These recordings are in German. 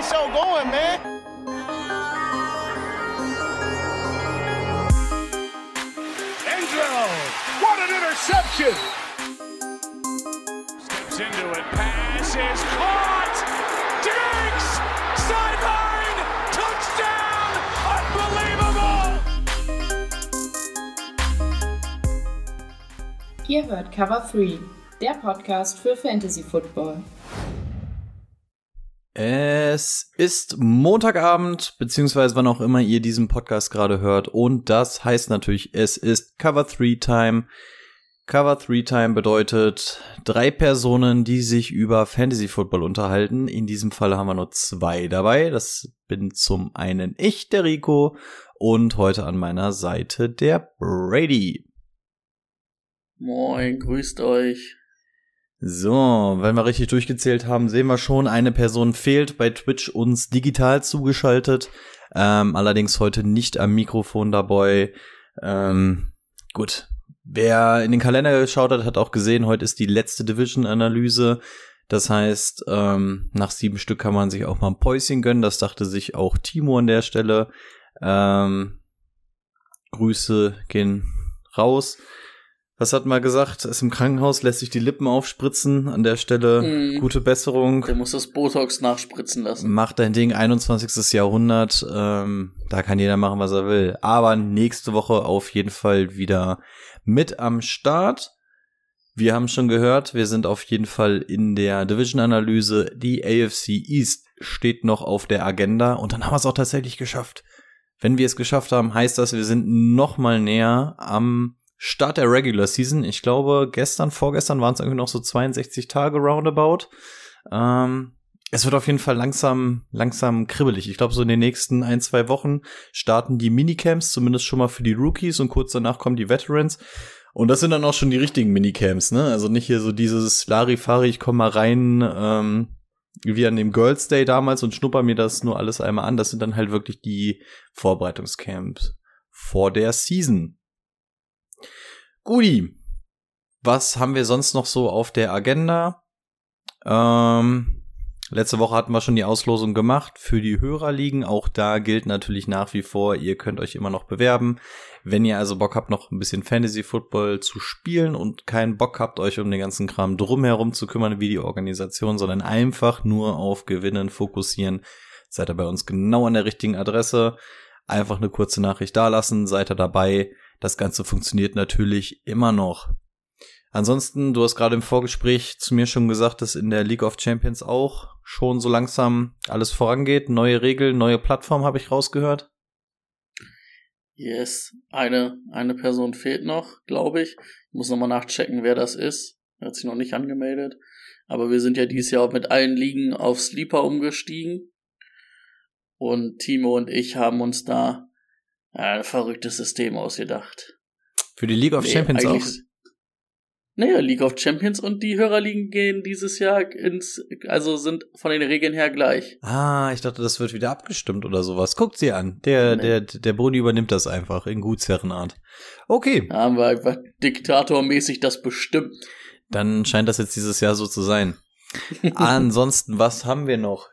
the show going, man. Angelo, what an interception! Steps into it, pass is caught! Diggs! Sideline! Touchdown! Unbelievable! Ihr hört Cover 3, der Podcast für Fantasy Football. Es ist Montagabend, beziehungsweise wann auch immer ihr diesen Podcast gerade hört. Und das heißt natürlich, es ist Cover 3 Time. Cover 3 Time bedeutet drei Personen, die sich über Fantasy Football unterhalten. In diesem Fall haben wir nur zwei dabei. Das bin zum einen ich, der Rico, und heute an meiner Seite der Brady. Moin, grüßt euch. So, wenn wir richtig durchgezählt haben, sehen wir schon, eine Person fehlt bei Twitch uns digital zugeschaltet. Ähm, allerdings heute nicht am Mikrofon dabei. Ähm, gut. Wer in den Kalender geschaut hat, hat auch gesehen, heute ist die letzte Division-Analyse. Das heißt, ähm, nach sieben Stück kann man sich auch mal ein Päuschen gönnen. Das dachte sich auch Timo an der Stelle. Ähm, Grüße gehen raus. Was hat mal gesagt? Ist im Krankenhaus, lässt sich die Lippen aufspritzen. An der Stelle Mm. gute Besserung. Der muss das Botox nachspritzen lassen. Macht dein Ding, 21. Jahrhundert. Ähm, da kann jeder machen, was er will. Aber nächste Woche auf jeden Fall wieder mit am Start. Wir haben schon gehört, wir sind auf jeden Fall in der Division-Analyse. Die AFC East steht noch auf der Agenda und dann haben wir es auch tatsächlich geschafft. Wenn wir es geschafft haben, heißt das, wir sind noch mal näher am Start der Regular Season. Ich glaube, gestern, vorgestern waren es irgendwie noch so 62 Tage roundabout. Ähm, es wird auf jeden Fall langsam, langsam kribbelig. Ich glaube, so in den nächsten ein, zwei Wochen starten die Minicamps, zumindest schon mal für die Rookies und kurz danach kommen die Veterans. Und das sind dann auch schon die richtigen Minicamps, ne? Also nicht hier so dieses Larifari, ich komme mal rein, ähm, wie an dem Girls Day damals und schnupper mir das nur alles einmal an. Das sind dann halt wirklich die Vorbereitungscamps vor der Season. Guti, was haben wir sonst noch so auf der Agenda? Ähm, letzte Woche hatten wir schon die Auslosung gemacht für die Hörerligen. Auch da gilt natürlich nach wie vor, ihr könnt euch immer noch bewerben. Wenn ihr also Bock habt, noch ein bisschen Fantasy Football zu spielen und keinen Bock habt, euch um den ganzen Kram drumherum zu kümmern, wie die Organisation, sondern einfach nur auf Gewinnen fokussieren, seid ihr bei uns genau an der richtigen Adresse. Einfach eine kurze Nachricht dalassen, seid ihr dabei. Das Ganze funktioniert natürlich immer noch. Ansonsten, du hast gerade im Vorgespräch zu mir schon gesagt, dass in der League of Champions auch schon so langsam alles vorangeht. Neue Regeln, neue Plattform habe ich rausgehört. Yes, eine, eine Person fehlt noch, glaube ich. Ich muss nochmal nachchecken, wer das ist. Er hat sich noch nicht angemeldet. Aber wir sind ja dieses Jahr auch mit allen Ligen auf Sleeper umgestiegen. Und Timo und ich haben uns da ein verrücktes System ausgedacht. Für die League of Nee, Champions auch. Naja, League of Champions und die Hörerligen gehen dieses Jahr ins, also sind von den Regeln her gleich. Ah, ich dachte, das wird wieder abgestimmt oder sowas. Guckt sie an. Der, Nee. der, der Bruni übernimmt das einfach in Gutsherrenart. Okay, Da haben wir einfach diktatormäßig das bestimmt. dann scheint das jetzt dieses Jahr so zu sein. Ansonsten, was haben wir noch?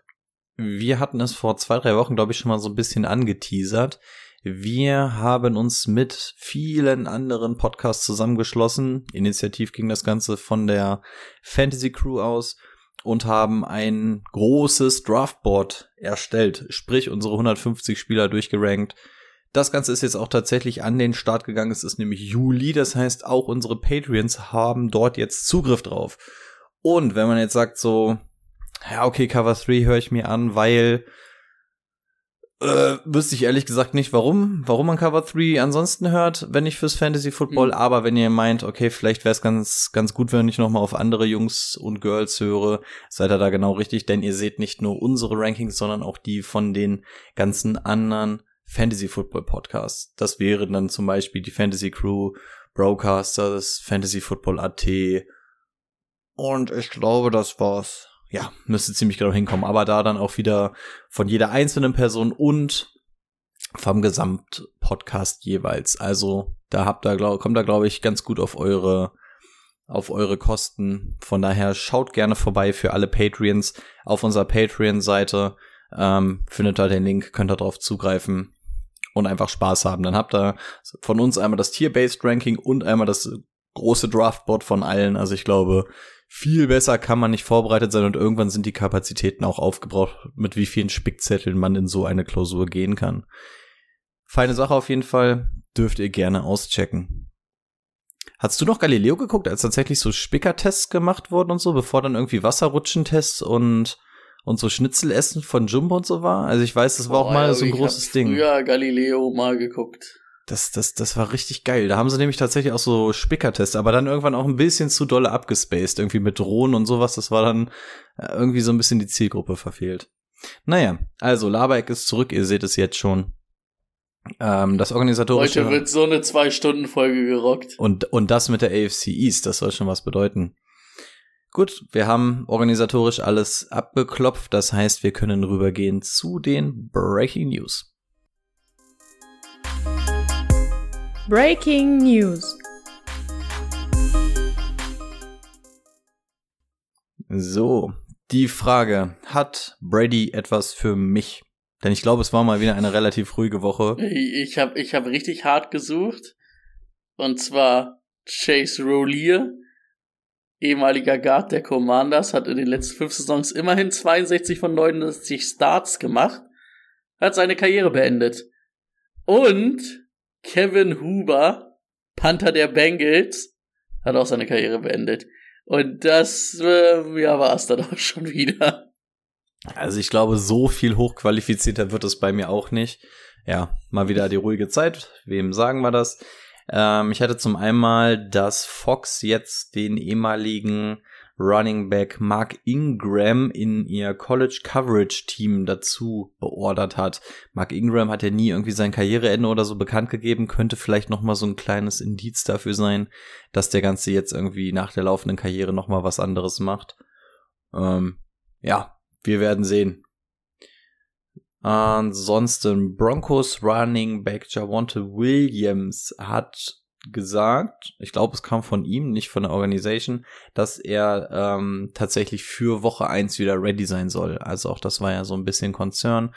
Wir hatten es vor zwei, drei Wochen, glaube ich, schon mal so ein bisschen angeteasert. Wir haben uns mit vielen anderen Podcasts zusammengeschlossen. Initiativ ging das Ganze von der Fantasy Crew aus und haben ein großes Draftboard erstellt. Sprich, unsere 150 Spieler durchgerankt. Das Ganze ist jetzt auch tatsächlich an den Start gegangen. Es ist nämlich Juli. Das heißt, auch unsere Patreons haben dort jetzt Zugriff drauf. Und wenn man jetzt sagt so, ja, okay, Cover 3 höre ich mir an, weil äh, wüsste ich ehrlich gesagt nicht, warum, warum man Cover 3 ansonsten hört, wenn nicht fürs Fantasy Football, Mhm. aber wenn ihr meint, okay, vielleicht wäre es ganz, ganz gut, wenn ich nochmal auf andere Jungs und Girls höre, seid ihr da genau richtig, denn ihr seht nicht nur unsere Rankings, sondern auch die von den ganzen anderen Fantasy Football Podcasts. Das wären dann zum Beispiel die Fantasy Crew, Broadcasters, Fantasy Football AT und ich glaube, das war's ja, müsste ziemlich genau hinkommen. Aber da dann auch wieder von jeder einzelnen Person und vom Gesamtpodcast jeweils. Also da habt ihr, glaub, kommt da, glaube ich, ganz gut auf eure, auf eure Kosten. Von daher schaut gerne vorbei für alle Patreons auf unserer Patreon-Seite. Ähm, findet da den Link, könnt ihr drauf zugreifen und einfach Spaß haben. Dann habt ihr von uns einmal das Tier-Based Ranking und einmal das große Draftboard von allen. Also ich glaube, viel besser kann man nicht vorbereitet sein und irgendwann sind die Kapazitäten auch aufgebraucht, mit wie vielen Spickzetteln man in so eine Klausur gehen kann. Feine Sache auf jeden Fall, dürft ihr gerne auschecken. Hast du noch Galileo geguckt, als tatsächlich so Spickertests gemacht wurden und so, bevor dann irgendwie Wasserrutschentests und und so Schnitzelessen von Jumbo und so war? Also ich weiß, das war auch mal so ein großes Ding. Ja, Galileo mal geguckt. Das, das, das war richtig geil. Da haben sie nämlich tatsächlich auch so Spickertests, aber dann irgendwann auch ein bisschen zu dolle abgespaced, irgendwie mit Drohnen und sowas. Das war dann äh, irgendwie so ein bisschen die Zielgruppe verfehlt. Naja, also Labeck ist zurück, ihr seht es jetzt schon. Ähm, das organisatorische. Heute wird so eine Zwei-Stunden-Folge gerockt. Und, und das mit der AFC East, das soll schon was bedeuten. Gut, wir haben organisatorisch alles abgeklopft, das heißt, wir können rübergehen zu den Breaking News. Breaking News. So, die Frage, hat Brady etwas für mich? Denn ich glaube, es war mal wieder eine relativ ruhige Woche. Ich habe ich hab richtig hart gesucht. Und zwar Chase Rollier, ehemaliger Guard der Commanders, hat in den letzten fünf Saisons immerhin 62 von 69 Starts gemacht, hat seine Karriere beendet. Und Kevin Huber, Panther der Bengals, hat auch seine Karriere beendet. Und das, äh, ja, war es dann auch schon wieder. Also ich glaube, so viel hochqualifizierter wird es bei mir auch nicht. Ja, mal wieder die ruhige Zeit. Wem sagen wir das? Ähm, ich hatte zum einmal, dass Fox jetzt den ehemaligen Running Back Mark Ingram in ihr College Coverage Team dazu beordert hat. Mark Ingram hat ja nie irgendwie sein Karriereende oder so bekannt gegeben, könnte vielleicht noch mal so ein kleines Indiz dafür sein, dass der Ganze jetzt irgendwie nach der laufenden Karriere noch mal was anderes macht. Ähm, ja, wir werden sehen. Ansonsten Broncos Running Back Javonte Williams hat gesagt, ich glaube, es kam von ihm, nicht von der Organisation, dass er ähm, tatsächlich für Woche 1 wieder ready sein soll. Also auch das war ja so ein bisschen Konzern,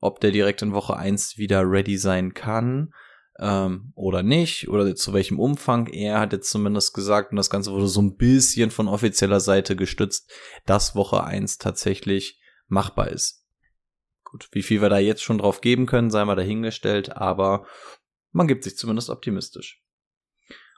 ob der direkt in Woche 1 wieder ready sein kann ähm, oder nicht, oder zu welchem Umfang. Er hat jetzt zumindest gesagt, und das Ganze wurde so ein bisschen von offizieller Seite gestützt, dass Woche 1 tatsächlich machbar ist. Gut, wie viel wir da jetzt schon drauf geben können, sei mal dahingestellt, aber man gibt sich zumindest optimistisch.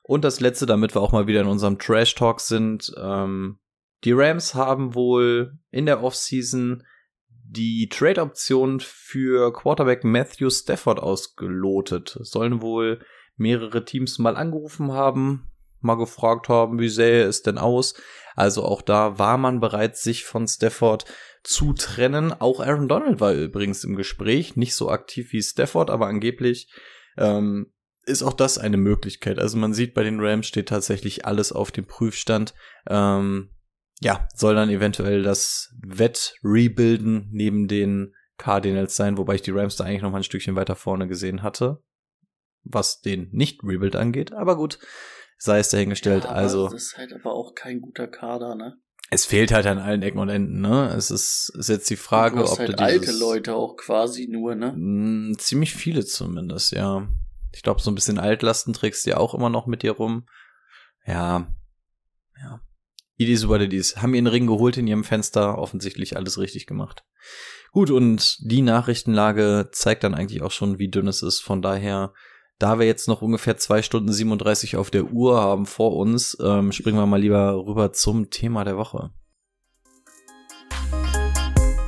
Und das letzte, damit wir auch mal wieder in unserem Trash Talk sind. Ähm, die Rams haben wohl in der Offseason die Trade-Option für Quarterback Matthew Stafford ausgelotet. Sollen wohl mehrere Teams mal angerufen haben, mal gefragt haben, wie sähe es denn aus. Also auch da war man bereit, sich von Stafford zu trennen. Auch Aaron Donald war übrigens im Gespräch, nicht so aktiv wie Stafford, aber angeblich ähm, ist auch das eine Möglichkeit. Also man sieht, bei den Rams steht tatsächlich alles auf dem Prüfstand. Ähm, ja, soll dann eventuell das Wett-Rebuilden neben den Cardinals sein, wobei ich die Rams da eigentlich noch mal ein Stückchen weiter vorne gesehen hatte, was den Nicht-Rebuild angeht. Aber gut, sei es dahingestellt. Ja, also das ist halt aber auch kein guter Kader, ne? Es fehlt halt an allen Ecken und Enden, ne? Es ist, ist jetzt die Frage, du hast ob halt du dieses, alte Leute auch quasi nur, ne? Mh, ziemlich viele zumindest, ja. Ich glaube, so ein bisschen Altlasten trägst du ja auch immer noch mit dir rum. Ja, ja. It is what it is. Haben ihren Ring geholt in ihrem Fenster, offensichtlich alles richtig gemacht. Gut, und die Nachrichtenlage zeigt dann eigentlich auch schon, wie dünn es ist. Von daher, da wir jetzt noch ungefähr zwei Stunden 37 auf der Uhr haben vor uns, ähm, springen wir mal lieber rüber zum Thema der Woche.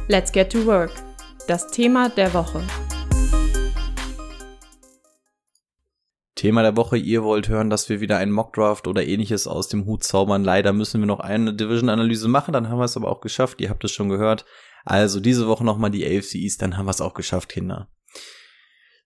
Let's get to work. Das Thema der Woche. Thema der Woche, ihr wollt hören, dass wir wieder einen Mockdraft oder ähnliches aus dem Hut zaubern. Leider müssen wir noch eine Division-Analyse machen, dann haben wir es aber auch geschafft. Ihr habt es schon gehört. Also diese Woche nochmal die AFC East, dann haben wir es auch geschafft, Kinder.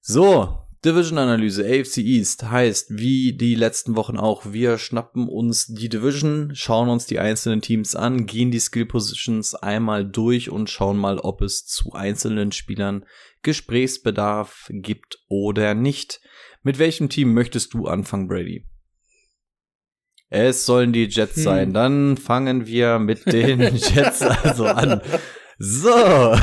So, Division-Analyse, AFC East heißt, wie die letzten Wochen auch, wir schnappen uns die Division, schauen uns die einzelnen Teams an, gehen die Skill Positions einmal durch und schauen mal, ob es zu einzelnen Spielern Gesprächsbedarf gibt oder nicht. Mit welchem Team möchtest du anfangen, Brady? Es sollen die Jets Hm. sein. Dann fangen wir mit den Jets also an. So,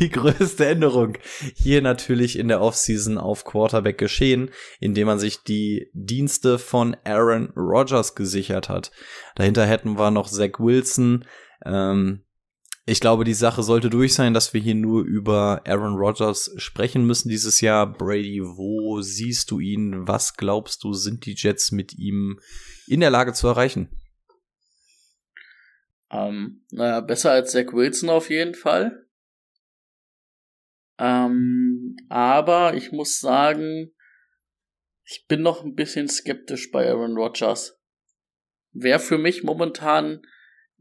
die größte Änderung hier natürlich in der Offseason auf Quarterback geschehen, indem man sich die Dienste von Aaron Rodgers gesichert hat. Dahinter hätten wir noch Zach Wilson. Ähm, ich glaube, die Sache sollte durch sein, dass wir hier nur über Aaron Rodgers sprechen müssen dieses Jahr. Brady, wo siehst du ihn? Was glaubst du, sind die Jets mit ihm in der Lage zu erreichen? Ähm, naja, besser als Zach Wilson auf jeden Fall. Ähm, aber ich muss sagen, ich bin noch ein bisschen skeptisch bei Aaron Rodgers. Wer für mich momentan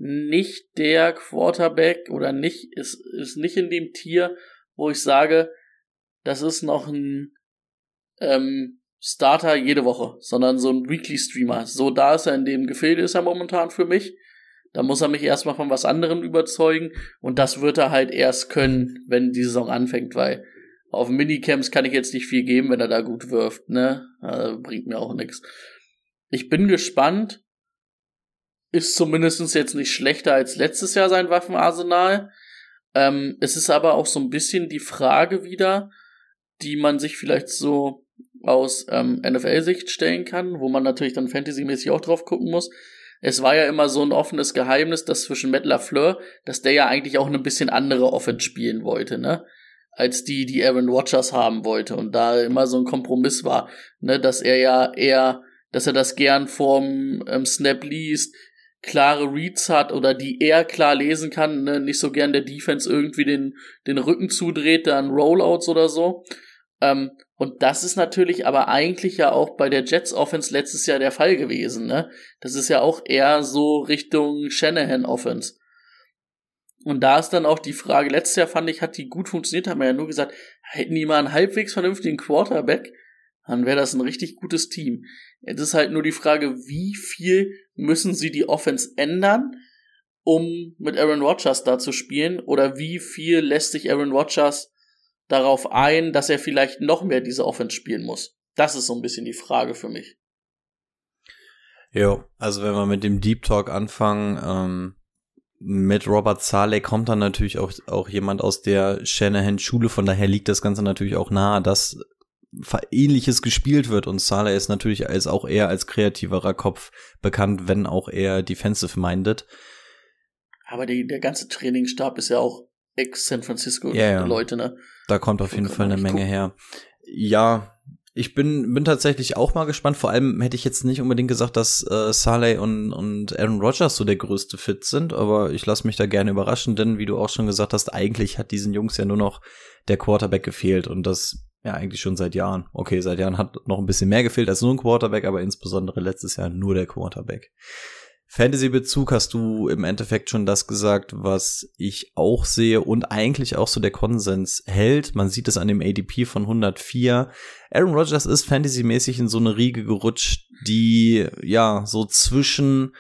nicht der Quarterback oder nicht, ist, ist nicht in dem Tier, wo ich sage, das ist noch ein ähm, Starter jede Woche, sondern so ein Weekly Streamer. So da ist er in dem Gefilde ist er momentan für mich. Da muss er mich erstmal von was anderem überzeugen und das wird er halt erst können, wenn die Saison anfängt, weil auf Minicamps kann ich jetzt nicht viel geben, wenn er da gut wirft, ne? Also bringt mir auch nichts. Ich bin gespannt. Ist zumindest jetzt nicht schlechter als letztes Jahr sein Waffenarsenal. Ähm, es ist aber auch so ein bisschen die Frage wieder, die man sich vielleicht so aus ähm, NFL-Sicht stellen kann, wo man natürlich dann fantasymäßig auch drauf gucken muss es war ja immer so ein offenes Geheimnis, dass zwischen Matt LaFleur, dass der ja eigentlich auch ein bisschen andere Offense spielen wollte, ne? Als die, die Aaron Rodgers haben wollte. Und da immer so ein Kompromiss war, ne? Dass er ja eher, dass er das gern vorm ähm, Snap liest, klare Reads hat oder die er klar lesen kann, ne? nicht so gern der Defense irgendwie den, den Rücken zudreht, dann Rollouts oder so. Ähm, und das ist natürlich aber eigentlich ja auch bei der Jets Offense letztes Jahr der Fall gewesen, ne? Das ist ja auch eher so Richtung Shanahan Offense. Und da ist dann auch die Frage, letztes Jahr fand ich, hat die gut funktioniert, haben wir ja nur gesagt, hätten die mal einen halbwegs vernünftigen Quarterback, dann wäre das ein richtig gutes Team. Jetzt ist halt nur die Frage, wie viel müssen sie die Offense ändern, um mit Aaron Rodgers da zu spielen, oder wie viel lässt sich Aaron Rodgers darauf ein, dass er vielleicht noch mehr diese Offense spielen muss? Das ist so ein bisschen die Frage für mich. Jo, also wenn wir mit dem Deep Talk anfangen, ähm, mit Robert Saleh kommt dann natürlich auch, auch jemand aus der Shanahan-Schule, von daher liegt das Ganze natürlich auch nahe, dass ähnliches gespielt wird und Saleh ist natürlich als auch eher als kreativerer Kopf bekannt, wenn auch eher defensive minded. Aber die, der ganze Trainingsstab ist ja auch ex-San Francisco ja, ja. Leute, ne? Da kommt auf jeden Fall eine Menge gucken. her. Ja, ich bin, bin tatsächlich auch mal gespannt. Vor allem hätte ich jetzt nicht unbedingt gesagt, dass äh, Saleh und, und Aaron Rodgers so der größte Fit sind, aber ich lasse mich da gerne überraschen, denn wie du auch schon gesagt hast, eigentlich hat diesen Jungs ja nur noch der Quarterback gefehlt und das ja eigentlich schon seit Jahren. Okay, seit Jahren hat noch ein bisschen mehr gefehlt als nur ein Quarterback, aber insbesondere letztes Jahr nur der Quarterback. Fantasy-Bezug hast du im Endeffekt schon das gesagt, was ich auch sehe und eigentlich auch so der Konsens hält. Man sieht es an dem ADP von 104. Aaron Rodgers ist fantasymäßig in so eine Riege gerutscht, die ja so zwischen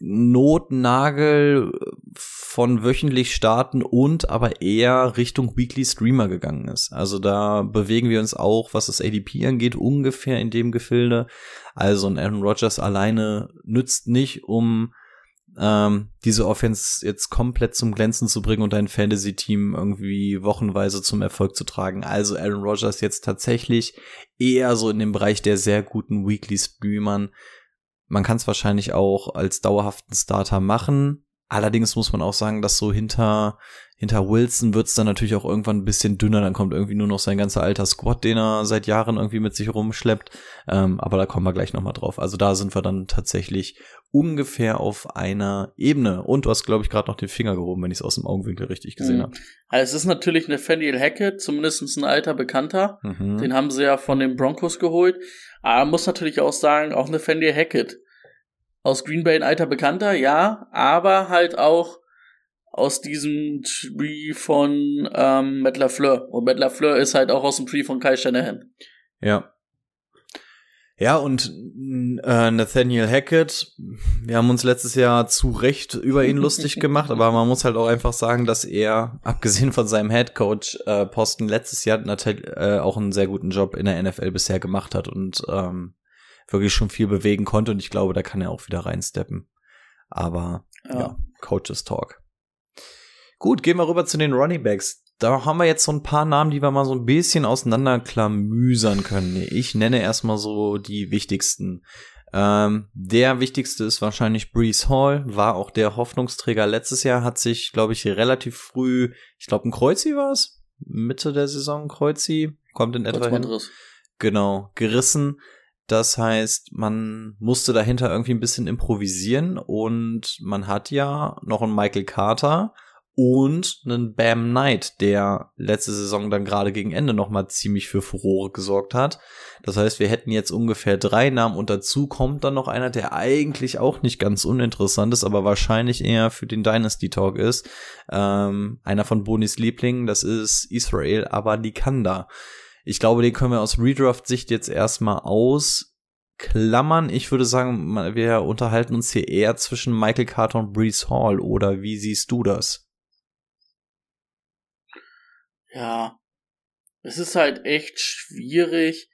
Notnagel von wöchentlich starten und aber eher Richtung Weekly Streamer gegangen ist. Also da bewegen wir uns auch, was das ADP angeht, ungefähr in dem Gefilde. Also ein Aaron Rodgers alleine nützt nicht, um ähm, diese Offense jetzt komplett zum Glänzen zu bringen und ein Fantasy-Team irgendwie wochenweise zum Erfolg zu tragen. Also Aaron Rodgers jetzt tatsächlich eher so in dem Bereich der sehr guten Weekly Streamern man kann es wahrscheinlich auch als dauerhaften Starter machen. Allerdings muss man auch sagen, dass so hinter, hinter Wilson wird's dann natürlich auch irgendwann ein bisschen dünner. Dann kommt irgendwie nur noch sein ganzer alter Squad, den er seit Jahren irgendwie mit sich rumschleppt. Ähm, aber da kommen wir gleich nochmal drauf. Also da sind wir dann tatsächlich ungefähr auf einer Ebene. Und du hast, glaube ich, gerade noch den Finger gehoben, wenn ich es aus dem Augenwinkel richtig gesehen mhm. habe. Also es ist natürlich Nathaniel Hackett, zumindest ein alter Bekannter. Mhm. Den haben sie ja von den Broncos geholt. Aber muss natürlich auch sagen, auch Nathaniel Hackett. Aus Green Bay ein alter Bekannter, ja, aber halt auch aus diesem Tree von ähm, Matt LaFleur. Und Matt LaFleur ist halt auch aus dem Tree von Kai Shanahan. Ja, ja, und äh, Nathaniel Hackett, wir haben uns letztes Jahr zu Recht über ihn lustig gemacht, aber man muss halt auch einfach sagen, dass er, abgesehen von seinem Headcoach-Posten, äh, letztes Jahr natürlich äh, auch einen sehr guten Job in der NFL bisher gemacht hat und ähm, wirklich schon viel bewegen konnte. Und ich glaube, da kann er auch wieder reinsteppen. Aber ja, ja Coaches Talk. Gut, gehen wir rüber zu den Running Backs. Da haben wir jetzt so ein paar Namen, die wir mal so ein bisschen auseinanderklamüsern können. Ich nenne erstmal so die wichtigsten. Ähm, der wichtigste ist wahrscheinlich Brees Hall, war auch der Hoffnungsträger letztes Jahr, hat sich, glaube ich, relativ früh, ich glaube, ein Kreuzi war es, Mitte der Saison Kreuzi, kommt in etwa hin. Genau, gerissen. Das heißt, man musste dahinter irgendwie ein bisschen improvisieren und man hat ja noch einen Michael Carter, und einen Bam Knight, der letzte Saison dann gerade gegen Ende nochmal ziemlich für Furore gesorgt hat. Das heißt, wir hätten jetzt ungefähr drei Namen und dazu kommt dann noch einer, der eigentlich auch nicht ganz uninteressant ist, aber wahrscheinlich eher für den Dynasty Talk ist. Ähm, einer von Bonis Lieblingen, das ist Israel Abadikanda. Ich glaube, den können wir aus Redraft-Sicht jetzt erstmal ausklammern. Ich würde sagen, wir unterhalten uns hier eher zwischen Michael Carter und Brees Hall, oder wie siehst du das? Ja, es ist halt echt schwierig.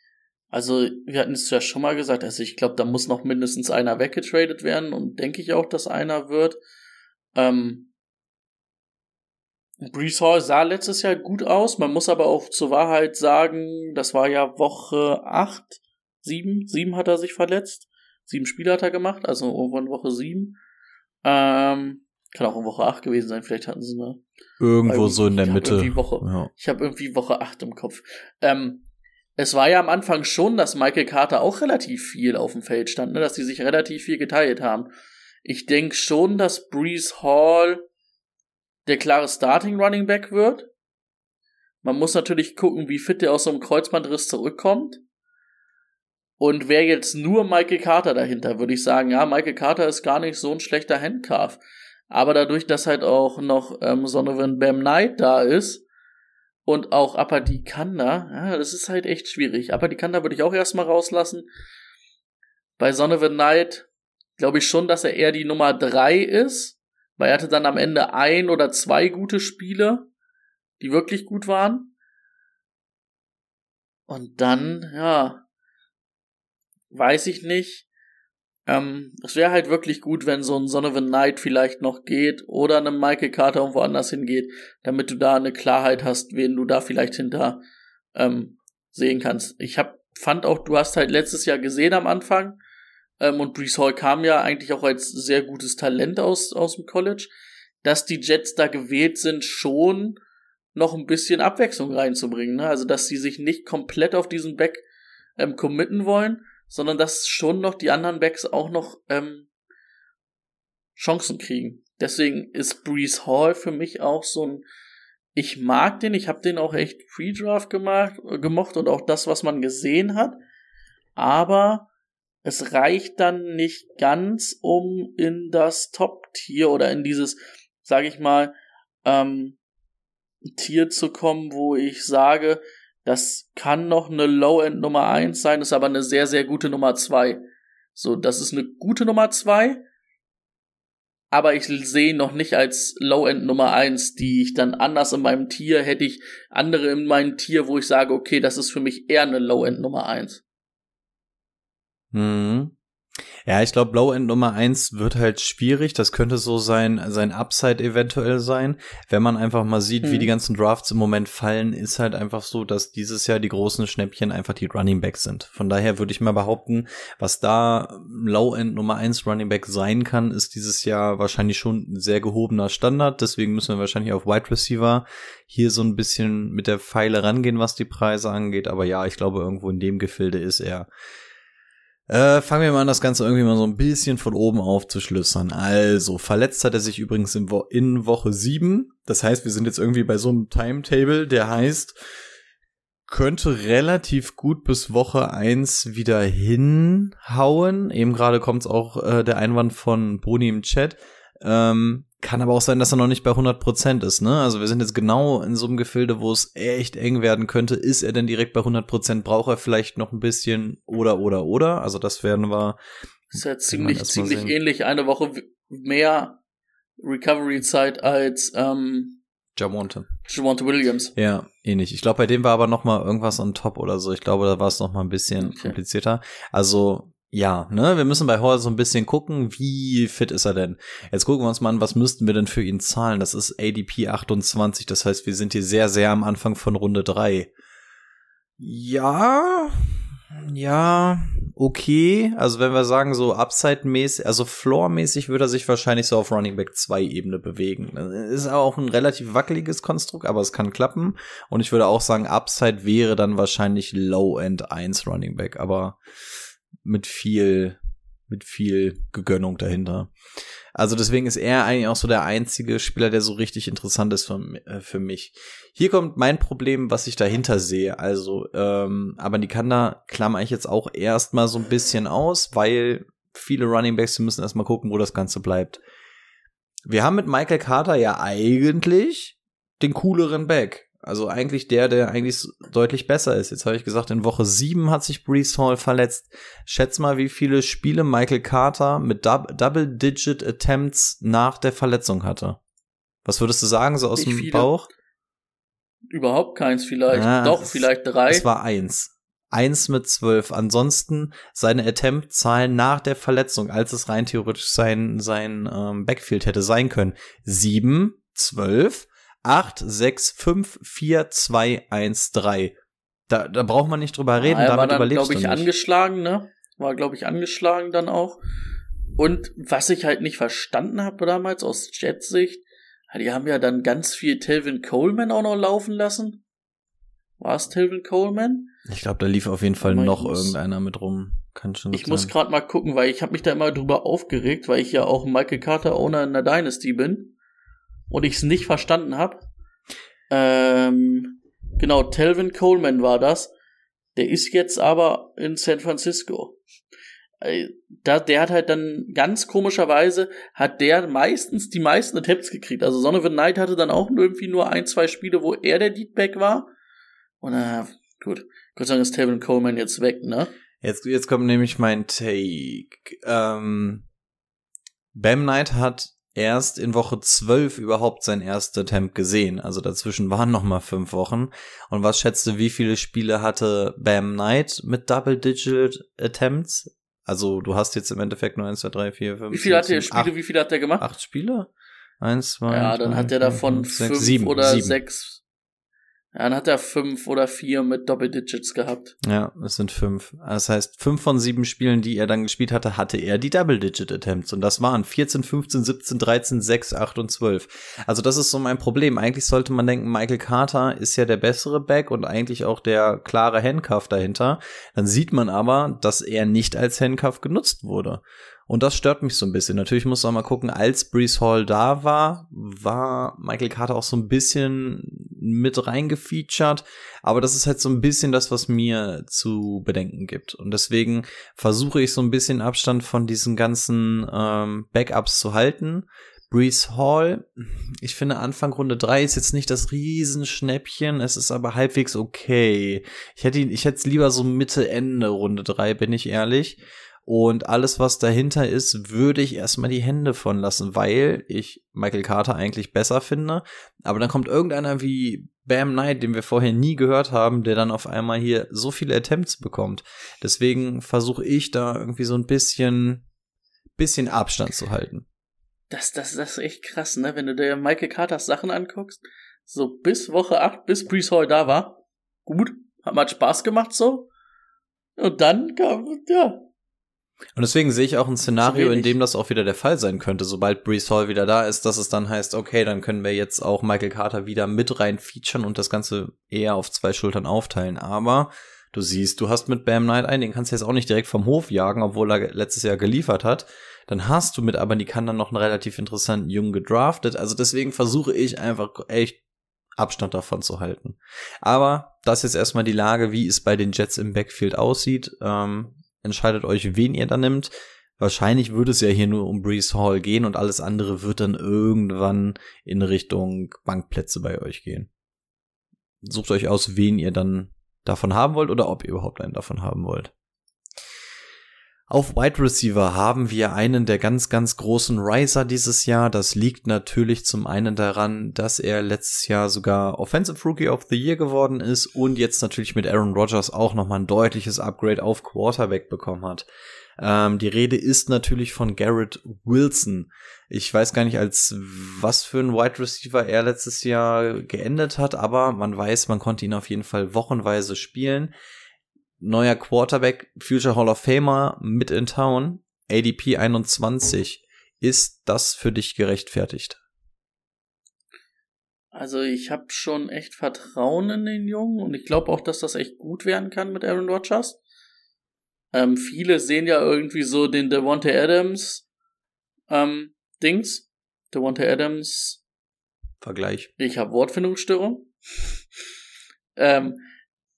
Also, wir hatten es ja schon mal gesagt, also ich glaube, da muss noch mindestens einer weggetradet werden und denke ich auch, dass einer wird. Ähm, Brees Hall sah letztes Jahr gut aus. Man muss aber auch zur Wahrheit sagen, das war ja Woche 8, 7, 7 hat er sich verletzt. Sieben Spiele hat er gemacht, also irgendwann Woche 7. Ähm, kann auch in Woche 8 gewesen sein, vielleicht hatten sie eine Irgendwo so in der Mitte. Woche, ja. Ich habe irgendwie Woche 8 im Kopf. Ähm, es war ja am Anfang schon, dass Michael Carter auch relativ viel auf dem Feld stand, ne? dass die sich relativ viel geteilt haben. Ich denke schon, dass Breeze Hall der klare Starting Running Back wird. Man muss natürlich gucken, wie fit der aus so einem Kreuzbandriss zurückkommt. Und wer jetzt nur Michael Carter dahinter, würde ich sagen, ja, Michael Carter ist gar nicht so ein schlechter Handcuff. Aber dadurch, dass halt auch noch ähm, Sonovan Bam Knight da ist und auch Apadikanda, ja, das ist halt echt schwierig. Apadikanda würde ich auch erstmal rauslassen. Bei Sonovan Knight glaube ich schon, dass er eher die Nummer drei ist, weil er hatte dann am Ende ein oder zwei gute Spiele, die wirklich gut waren. Und dann, ja, weiß ich nicht. Ähm, es wäre halt wirklich gut, wenn so ein Son of a Knight vielleicht noch geht oder eine Michael Carter irgendwo anders hingeht, damit du da eine Klarheit hast, wen du da vielleicht hinter ähm, sehen kannst. Ich hab, fand auch, du hast halt letztes Jahr gesehen am Anfang, ähm, und Brees Hall kam ja eigentlich auch als sehr gutes Talent aus, aus dem College, dass die Jets da gewählt sind, schon noch ein bisschen Abwechslung reinzubringen. Ne? Also, dass sie sich nicht komplett auf diesen Back ähm, committen wollen, sondern dass schon noch die anderen Backs auch noch ähm, Chancen kriegen. Deswegen ist Breeze Hall für mich auch so ein. Ich mag den, ich habe den auch echt Pre-Draft gemacht, äh, gemocht und auch das, was man gesehen hat. Aber es reicht dann nicht ganz, um in das Top-Tier oder in dieses, sage ich mal, ähm, Tier zu kommen, wo ich sage, das kann noch eine Low-End Nummer 1 sein, ist aber eine sehr, sehr gute Nummer 2. So, das ist eine gute Nummer 2, aber ich sehe noch nicht als Low-End Nummer 1, die ich dann anders in meinem Tier, hätte ich andere in meinem Tier, wo ich sage, okay, das ist für mich eher eine Low-End Nummer 1. Mhm. Ja, ich glaube, Low End Nummer eins wird halt schwierig. Das könnte so sein, sein Upside eventuell sein. Wenn man einfach mal sieht, hm. wie die ganzen Drafts im Moment fallen, ist halt einfach so, dass dieses Jahr die großen Schnäppchen einfach die Running Backs sind. Von daher würde ich mal behaupten, was da Low End Nummer eins Running Back sein kann, ist dieses Jahr wahrscheinlich schon ein sehr gehobener Standard. Deswegen müssen wir wahrscheinlich auf Wide Receiver hier so ein bisschen mit der Pfeile rangehen, was die Preise angeht. Aber ja, ich glaube, irgendwo in dem Gefilde ist er. Äh, fangen wir mal an, das Ganze irgendwie mal so ein bisschen von oben aufzuschlüssern. Also, verletzt hat er sich übrigens in, Wo in Woche 7. Das heißt, wir sind jetzt irgendwie bei so einem Timetable, der heißt, könnte relativ gut bis Woche 1 wieder hinhauen. Eben gerade kommt auch äh, der Einwand von Boni im Chat. Ähm, kann aber auch sein, dass er noch nicht bei 100% ist, ne? Also wir sind jetzt genau in so einem Gefilde, wo es echt eng werden könnte. Ist er denn direkt bei 100%? Braucht er vielleicht noch ein bisschen oder, oder, oder? Also das werden wir. Das ist ja ziemlich, ziemlich sehen. ähnlich. Eine Woche mehr Recovery-Zeit als, ähm, Jamonte. Jamonte Williams. Ja, ähnlich. Ich glaube, bei dem war aber noch mal irgendwas on top oder so. Ich glaube, da war es noch mal ein bisschen okay. komplizierter. Also ja, ne, wir müssen bei Hall so ein bisschen gucken, wie fit ist er denn? Jetzt gucken wir uns mal an, was müssten wir denn für ihn zahlen? Das ist ADP 28, das heißt, wir sind hier sehr, sehr am Anfang von Runde 3. Ja, ja, okay. Also wenn wir sagen, so Upside-mäßig, also Floor-mäßig würde er sich wahrscheinlich so auf Running Back 2 Ebene bewegen. Ist auch ein relativ wackeliges Konstrukt, aber es kann klappen. Und ich würde auch sagen, Upside wäre dann wahrscheinlich Low-End 1 Running Back, aber mit viel, mit viel Gegönnung dahinter. Also deswegen ist er eigentlich auch so der einzige Spieler, der so richtig interessant ist für, äh, für mich. Hier kommt mein Problem, was ich dahinter sehe. Also, ähm, aber die kann da klammer ich jetzt auch erstmal so ein bisschen aus, weil viele Running Backs, wir müssen erstmal gucken, wo das Ganze bleibt. Wir haben mit Michael Carter ja eigentlich den cooleren Back. Also eigentlich der, der eigentlich deutlich besser ist. Jetzt habe ich gesagt, in Woche 7 hat sich Brees Hall verletzt. Schätz mal, wie viele Spiele Michael Carter mit Double-Digit Attempts nach der Verletzung hatte. Was würdest du sagen, so aus Nicht dem viele. Bauch? Überhaupt keins vielleicht. Ja, Doch, vielleicht drei. Es war eins. Eins mit zwölf. Ansonsten seine Attempt-Zahlen nach der Verletzung, als es rein theoretisch sein, sein ähm, Backfield hätte sein können. Sieben, zwölf, 8, 6, 5, 4, 2, 1, 3. Da, da braucht man nicht drüber reden, ja, damit war dann, überlebst glaub ich, angeschlagen, ne? War, glaube ich, angeschlagen dann auch. Und was ich halt nicht verstanden habe damals aus Jets Sicht, die haben ja dann ganz viel Telvin Coleman auch noch laufen lassen. War es Telvin Coleman? Ich glaube, da lief auf jeden Fall noch muss, irgendeiner mit rum. Kann schon ich sein. muss gerade mal gucken, weil ich habe mich da immer drüber aufgeregt, weil ich ja auch Michael Carter Owner in der Dynasty bin und ich es nicht verstanden habe. Ähm, genau, Telvin Coleman war das. Der ist jetzt aber in San Francisco. Äh, da, der hat halt dann ganz komischerweise hat der meistens die meisten Attempts gekriegt. Also Son of a Night hatte dann auch irgendwie nur ein, zwei Spiele, wo er der Leadback war. Und äh, gut, Gott sei Dank ist Telvin Coleman jetzt weg, ne? Jetzt, jetzt kommt nämlich mein Take. Ähm, Bam Knight hat erst in Woche 12 überhaupt sein erster Attempt gesehen. Also dazwischen waren noch mal fünf Wochen. Und was schätzt du, wie viele Spiele hatte Bam Knight mit Double-Digit Attempts? Also du hast jetzt im Endeffekt nur 1, 2, 3, 4, 5, Wie viele hat der Spiele, acht, wie viele hat der gemacht? Acht Spiele? Eins, zwei, Ja, dann drei, hat er davon fünf, sechs, sieben, oder sieben. sechs ja, dann hat er fünf oder vier mit Double-Digits gehabt. Ja, es sind fünf. Das heißt, fünf von sieben Spielen, die er dann gespielt hatte, hatte er die Double-Digit-Attempts. Und das waren 14, 15, 17, 13, 6, 8 und 12. Also das ist so mein Problem. Eigentlich sollte man denken, Michael Carter ist ja der bessere Back und eigentlich auch der klare Handcuff dahinter. Dann sieht man aber, dass er nicht als Handcuff genutzt wurde. Und das stört mich so ein bisschen. Natürlich muss man mal gucken, als Brees Hall da war, war Michael Carter auch so ein bisschen mit reingefeatured. Aber das ist halt so ein bisschen das, was mir zu bedenken gibt. Und deswegen versuche ich so ein bisschen Abstand von diesen ganzen ähm, Backups zu halten. Brees Hall, ich finde Anfang Runde 3 ist jetzt nicht das Riesenschnäppchen, es ist aber halbwegs okay. Ich hätte ihn, ich hätte es lieber so Mitte, Ende Runde 3, bin ich ehrlich. Und alles, was dahinter ist, würde ich erstmal die Hände von lassen, weil ich Michael Carter eigentlich besser finde. Aber dann kommt irgendeiner wie Bam Knight, den wir vorher nie gehört haben, der dann auf einmal hier so viele Attempts bekommt. Deswegen versuche ich da irgendwie so ein bisschen, bisschen Abstand zu halten. Das, das, das ist echt krass, ne? Wenn du dir Michael Carters Sachen anguckst, so bis Woche 8, bis Brees Hall da war, gut, hat mal Spaß gemacht so. Und dann kam, ja, und deswegen sehe ich auch ein Szenario, in dem das auch wieder der Fall sein könnte, sobald Brees Hall wieder da ist, dass es dann heißt, okay, dann können wir jetzt auch Michael Carter wieder mit rein featuren und das Ganze eher auf zwei Schultern aufteilen. Aber du siehst, du hast mit Bam Knight einen, den kannst du jetzt auch nicht direkt vom Hof jagen, obwohl er letztes Jahr geliefert hat. Dann hast du mit aber die kann dann noch einen relativ interessanten Jungen gedraftet. Also deswegen versuche ich einfach echt Abstand davon zu halten. Aber das ist erstmal die Lage, wie es bei den Jets im Backfield aussieht. Ähm, entscheidet euch, wen ihr da nimmt. Wahrscheinlich würde es ja hier nur um Brees Hall gehen und alles andere wird dann irgendwann in Richtung Bankplätze bei euch gehen. Sucht euch aus, wen ihr dann davon haben wollt oder ob ihr überhaupt einen davon haben wollt. Auf Wide Receiver haben wir einen der ganz, ganz großen Riser dieses Jahr. Das liegt natürlich zum einen daran, dass er letztes Jahr sogar Offensive Rookie of the Year geworden ist und jetzt natürlich mit Aaron Rodgers auch nochmal ein deutliches Upgrade auf Quarterback bekommen hat. Ähm, die Rede ist natürlich von Garrett Wilson. Ich weiß gar nicht, als was für ein Wide Receiver er letztes Jahr geendet hat, aber man weiß, man konnte ihn auf jeden Fall wochenweise spielen. Neuer Quarterback, Future Hall of Famer mit in Town, ADP 21. Ist das für dich gerechtfertigt? Also ich habe schon echt Vertrauen in den Jungen und ich glaube auch, dass das echt gut werden kann mit Aaron Rodgers. Ähm, viele sehen ja irgendwie so den Devonta Adams ähm, Dings. Devonta Adams Vergleich. Ich habe Wortfindungsstörung. ähm,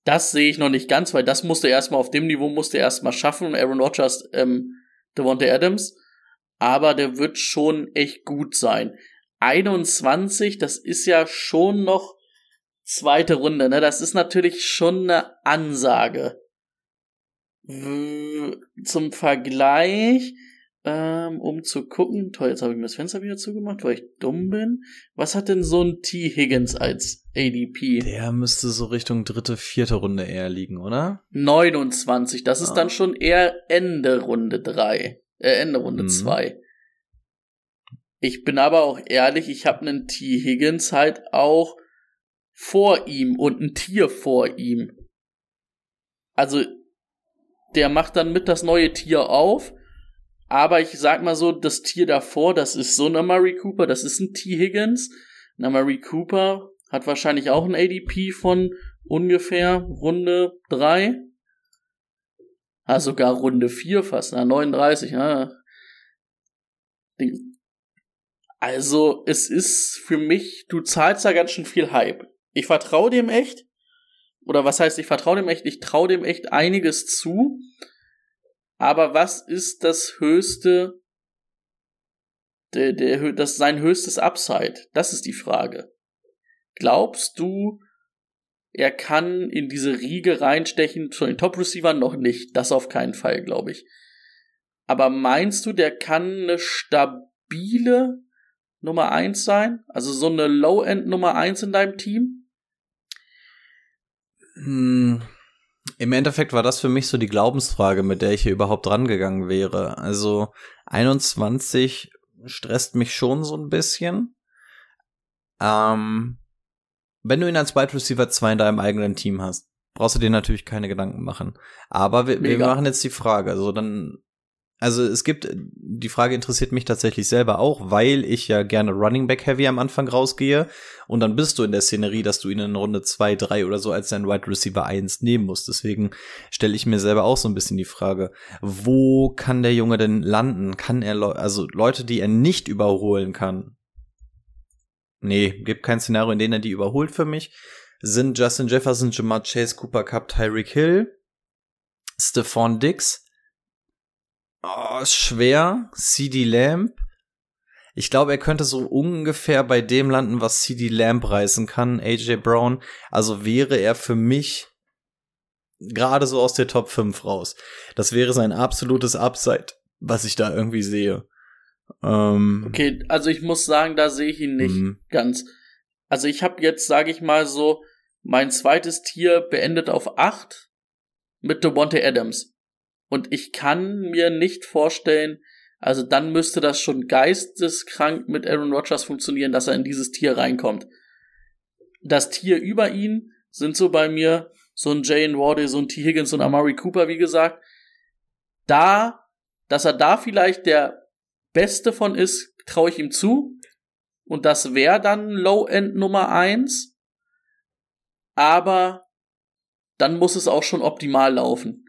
das sehe ich noch nicht ganz, weil das musste erstmal auf dem Niveau musste erstmal schaffen. Aaron Rodgers, ähm, Devonta Adams. Aber der wird schon echt gut sein. 21, das ist ja schon noch zweite Runde, ne? Das ist natürlich schon eine Ansage. Zum Vergleich, ähm, um zu gucken, toll, jetzt habe ich mir das Fenster wieder zugemacht, weil ich dumm bin. Was hat denn so ein T. Higgins als ADP? Der müsste so Richtung dritte, vierte Runde eher liegen, oder? 29, das ist ah. dann schon eher Ende Runde 3, äh, Ende Runde 2. Mhm. Ich bin aber auch ehrlich, ich habe einen T. Higgins halt auch vor ihm und ein Tier vor ihm. Also, der macht dann mit das neue Tier auf. Aber ich sag mal so, das Tier davor, das ist so ein Amari Cooper, das ist ein T. Higgins. Ein Amari Cooper hat wahrscheinlich auch ein ADP von ungefähr Runde 3. Ah, sogar Runde 4 fast, na, 39, ja. Also, es ist für mich, du zahlst da ganz schön viel Hype. Ich vertraue dem echt. Oder was heißt, ich vertraue dem echt? Ich traue dem echt einiges zu. Aber was ist das höchste, der, der, das sein höchstes Upside? Das ist die Frage. Glaubst du, er kann in diese Riege reinstechen zu den Top-Receivern? Noch nicht. Das auf keinen Fall, glaube ich. Aber meinst du, der kann eine stabile Nummer eins sein? Also so eine Low-End Nummer eins in deinem Team? Hm. Im Endeffekt war das für mich so die Glaubensfrage, mit der ich hier überhaupt rangegangen wäre. Also 21 stresst mich schon so ein bisschen. Ähm, wenn du ihn als Wide Receiver 2 in deinem eigenen Team hast, brauchst du dir natürlich keine Gedanken machen. Aber wir, wir machen jetzt die Frage. Also dann also es gibt, die Frage interessiert mich tatsächlich selber auch, weil ich ja gerne Running Back Heavy am Anfang rausgehe und dann bist du in der Szenerie, dass du ihn in Runde 2, 3 oder so als dein Wide Receiver 1 nehmen musst. Deswegen stelle ich mir selber auch so ein bisschen die Frage, wo kann der Junge denn landen? Kann er, also Leute, die er nicht überholen kann? Nee, gibt kein Szenario, in dem er die überholt für mich. Sind Justin Jefferson, Jamar Chase, Cooper Cup, Tyreek Hill, Stephon Dix, Oh, schwer. CD Lamp. Ich glaube, er könnte so ungefähr bei dem landen, was CD Lamp reißen kann, AJ Brown. Also wäre er für mich gerade so aus der Top 5 raus. Das wäre sein absolutes Upside, was ich da irgendwie sehe. Ähm, okay, also ich muss sagen, da sehe ich ihn nicht mhm. ganz. Also ich habe jetzt, sage ich mal so, mein zweites Tier beendet auf 8 mit Devontae Adams. Und ich kann mir nicht vorstellen, also dann müsste das schon geisteskrank mit Aaron Rodgers funktionieren, dass er in dieses Tier reinkommt. Das Tier über ihn sind so bei mir so ein Jane Wardy, so ein T. Higgins und Amari Cooper, wie gesagt. Da, dass er da vielleicht der Beste von ist, traue ich ihm zu. Und das wäre dann Low-End Nummer eins. Aber dann muss es auch schon optimal laufen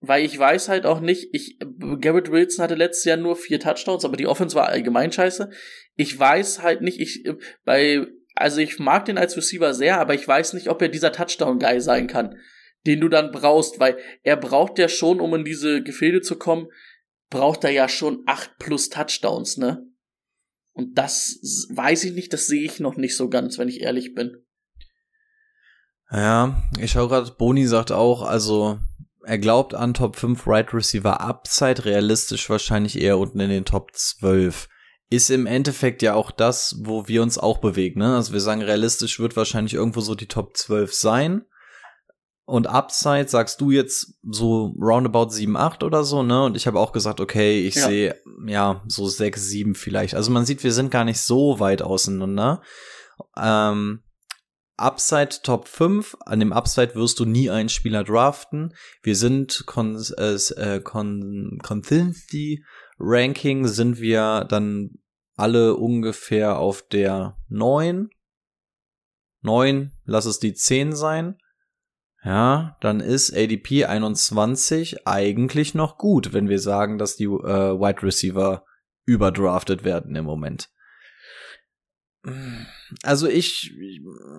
weil ich weiß halt auch nicht, ich, Garrett Wilson hatte letztes Jahr nur vier Touchdowns, aber die Offense war allgemein scheiße. Ich weiß halt nicht, ich, bei, also ich mag den als Receiver sehr, aber ich weiß nicht, ob er dieser Touchdown-Guy sein kann, den du dann brauchst, weil er braucht ja schon, um in diese Gefilde zu kommen, braucht er ja schon acht plus Touchdowns, ne? Und das weiß ich nicht, das sehe ich noch nicht so ganz, wenn ich ehrlich bin. Ja, ich schau gerade, Boni sagt auch, also er glaubt an Top 5 Right Receiver Upside, realistisch wahrscheinlich eher unten in den Top 12. Ist im Endeffekt ja auch das, wo wir uns auch bewegen. Ne? Also wir sagen, realistisch wird wahrscheinlich irgendwo so die Top 12 sein. Und Upside sagst du jetzt so roundabout 7, 8 oder so, ne? Und ich habe auch gesagt, okay, ich Ja. sehe ja so 6, 7 vielleicht. Also man sieht, wir sind gar nicht so weit auseinander. Ähm, Upside Top 5, an dem Upside wirst du nie einen Spieler draften. Wir sind Con äh, äh, Con Consistency Ranking sind wir dann alle ungefähr auf der 9. 9, lass es die 10 sein. Ja, dann ist ADP 21 eigentlich noch gut, wenn wir sagen, dass die äh, Wide Receiver überdraftet werden im Moment. Also ich,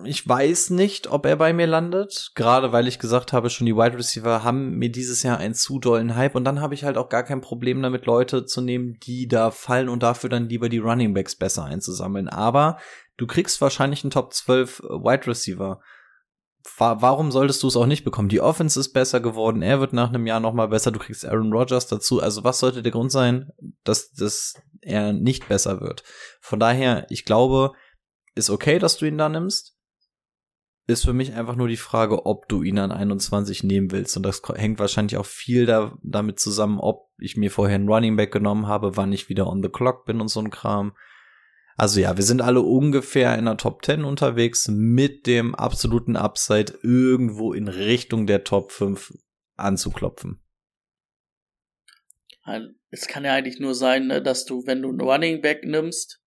ich weiß nicht, ob er bei mir landet. Gerade weil ich gesagt habe, schon die Wide Receiver haben mir dieses Jahr einen zu dollen Hype und dann habe ich halt auch gar kein Problem damit, Leute zu nehmen, die da fallen und dafür dann lieber die Running Backs besser einzusammeln. Aber du kriegst wahrscheinlich einen Top 12 Wide Receiver. Wa- Warum solltest du es auch nicht bekommen? Die Offense ist besser geworden, er wird nach einem Jahr noch mal besser, du kriegst Aaron Rodgers dazu. Also was sollte der Grund sein, dass, dass er nicht besser wird? Von daher, ich glaube, ist okay, dass du ihn da nimmst. Ist für mich einfach nur die Frage, ob du ihn an 21 nehmen willst. Und das hängt wahrscheinlich auch viel da, damit zusammen, ob ich mir vorher einen Running Back genommen habe, wann ich wieder on the clock bin und so ein Kram. Also ja, wir sind alle ungefähr in der Top 10 unterwegs mit dem absoluten Upside irgendwo in Richtung der Top 5 anzuklopfen. Es kann ja eigentlich nur sein, ne, dass du, wenn du einen Running Back nimmst,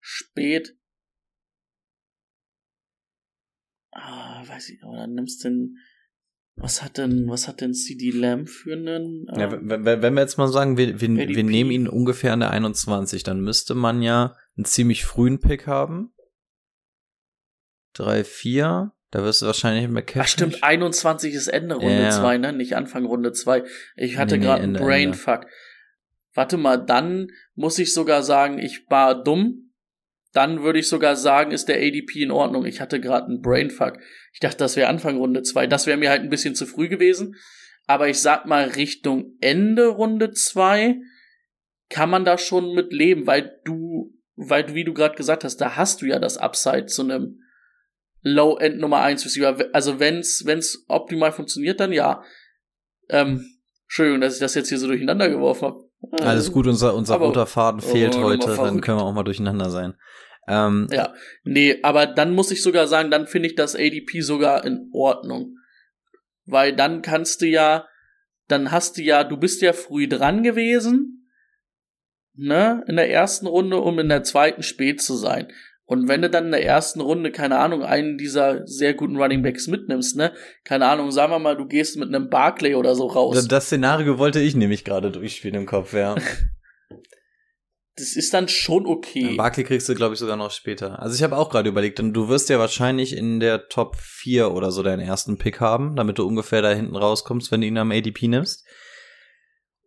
spät, ah, weiß ich, oder nimmst denn, was hat denn, was hat denn CD Lamb für einen? Ja, äh, wenn, wenn wenn wir jetzt mal sagen, wir, wir, wir nehmen ihn ungefähr an der 21, dann müsste man ja einen ziemlich frühen Pick haben. 3, 4, da wirst du wahrscheinlich McCaffrey. Ach stimmt, 21 ist Ende Runde Ja. 2, ne? Nicht Anfang Runde 2. Ich hatte Nee, nee, gerade einen Ende, Brainfuck. Warte mal, dann muss ich sogar sagen, ich war dumm. Dann würde ich sogar sagen, ist der ADP in Ordnung. Ich hatte gerade einen Brainfuck. Ich dachte, das wäre Anfang Runde 2. Das wäre mir halt ein bisschen zu früh gewesen. Aber ich sag mal, Richtung Ende Runde 2 kann man da schon mit leben, weil du, weil du, wie du gerade gesagt hast, da hast du ja das Upside zu einem Low-End Nummer 1 Receiver. Also wenn's, wenn's optimal funktioniert, dann ja. Ähm, Entschuldigung, dass ich das jetzt hier so durcheinander geworfen habe. Alles gut, unser, unser Aber- roter Faden Oh, fehlt mal heute, dann können wir auch mal durcheinander sein. Ähm, Ja, nee, aber dann muss ich sogar sagen, dann finde ich das ADP sogar in Ordnung. Weil dann kannst du ja, dann hast du ja, du bist ja früh dran gewesen, ne, in der ersten Runde, um in der zweiten spät zu sein. Und wenn du dann in der ersten Runde, keine Ahnung, einen dieser sehr guten Running Backs mitnimmst, ne, keine Ahnung, sagen wir mal, du gehst mit einem Barclay oder so raus. das Szenario wollte ich nämlich gerade durchspielen im Kopf, ja. Das ist dann schon okay. Barkley kriegst du, glaube ich, sogar noch später. Also ich habe auch gerade überlegt, denn du wirst ja wahrscheinlich in der Top 4 oder so deinen ersten Pick haben, damit du ungefähr da hinten rauskommst, wenn du ihn am ADP nimmst.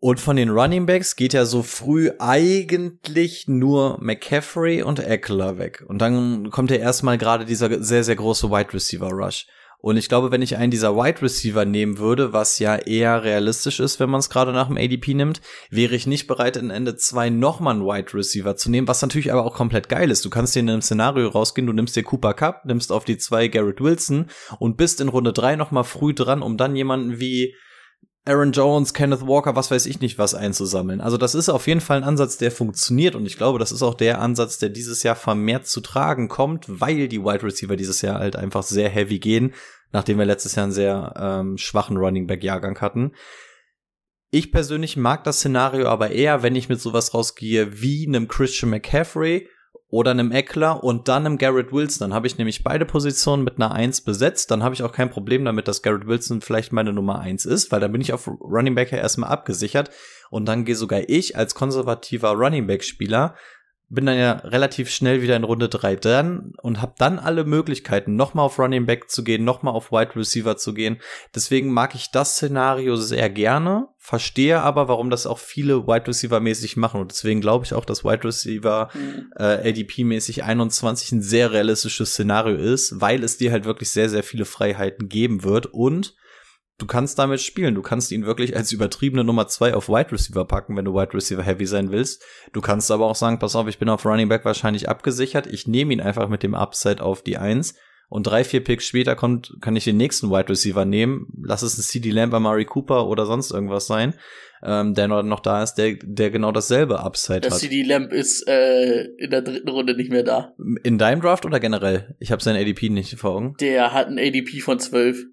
Und von den Running Backs geht ja so früh eigentlich nur McCaffrey und Eckler weg. Und dann kommt ja erstmal gerade dieser sehr, sehr große Wide Receiver Rush. Und ich glaube, wenn ich einen dieser Wide Receiver nehmen würde, was ja eher realistisch ist, wenn man es gerade nach dem ADP nimmt, wäre ich nicht bereit, in Ende 2 nochmal einen Wide Receiver zu nehmen, was natürlich aber auch komplett geil ist. Du kannst dir in einem Szenario rausgehen, du nimmst dir Cooper Cup, nimmst auf die 2 Garrett Wilson und bist in Runde 3 nochmal früh dran, um dann jemanden wie Aaron Jones, Kenneth Walker, was weiß ich nicht, was einzusammeln. Also das ist auf jeden Fall ein Ansatz, der funktioniert und ich glaube, das ist auch der Ansatz, der dieses Jahr vermehrt zu tragen kommt, weil die Wide Receiver dieses Jahr halt einfach sehr heavy gehen, nachdem wir letztes Jahr einen sehr ähm, schwachen Running Back Jahrgang hatten. Ich persönlich mag das Szenario aber eher, wenn ich mit sowas rausgehe wie einem Christian McCaffrey oder einem Eckler und dann einem Garrett Wilson. Dann habe ich nämlich beide Positionen mit einer 1 besetzt. Dann habe ich auch kein Problem damit, dass Garrett Wilson vielleicht meine Nummer 1 ist, weil dann bin ich auf Running Back ja erstmal abgesichert. Und dann gehe sogar ich als konservativer Running Back Spieler bin dann ja relativ schnell wieder in Runde 3 dran und habe dann alle Möglichkeiten, nochmal auf Running Back zu gehen, nochmal auf Wide Receiver zu gehen. Deswegen mag ich das Szenario sehr gerne, verstehe aber, warum das auch viele Wide Receiver mäßig machen. Und deswegen glaube ich auch, dass Wide Receiver Mhm. äh, ADP-mäßig 21 ein sehr realistisches Szenario ist, weil es dir halt wirklich sehr, sehr viele Freiheiten geben wird und du kannst damit spielen. Du kannst ihn wirklich als übertriebene Nummer zwei auf Wide Receiver packen, wenn du Wide Receiver heavy sein willst. Du kannst aber auch sagen, pass auf, ich bin auf Running Back wahrscheinlich abgesichert. Ich nehme ihn einfach mit dem Upside auf die Eins und drei, vier Picks später kommt, kann ich den nächsten Wide Receiver nehmen. Lass es ein CD Lamb, Murray Cooper oder sonst irgendwas sein, ähm, der noch, da ist, der, der genau dasselbe Upside Der hat. CD Lamp ist äh, in der dritten Runde nicht mehr da. In deinem Draft oder generell? Ich habe sein ADP nicht vor Augen. Der hat ein ADP von 12.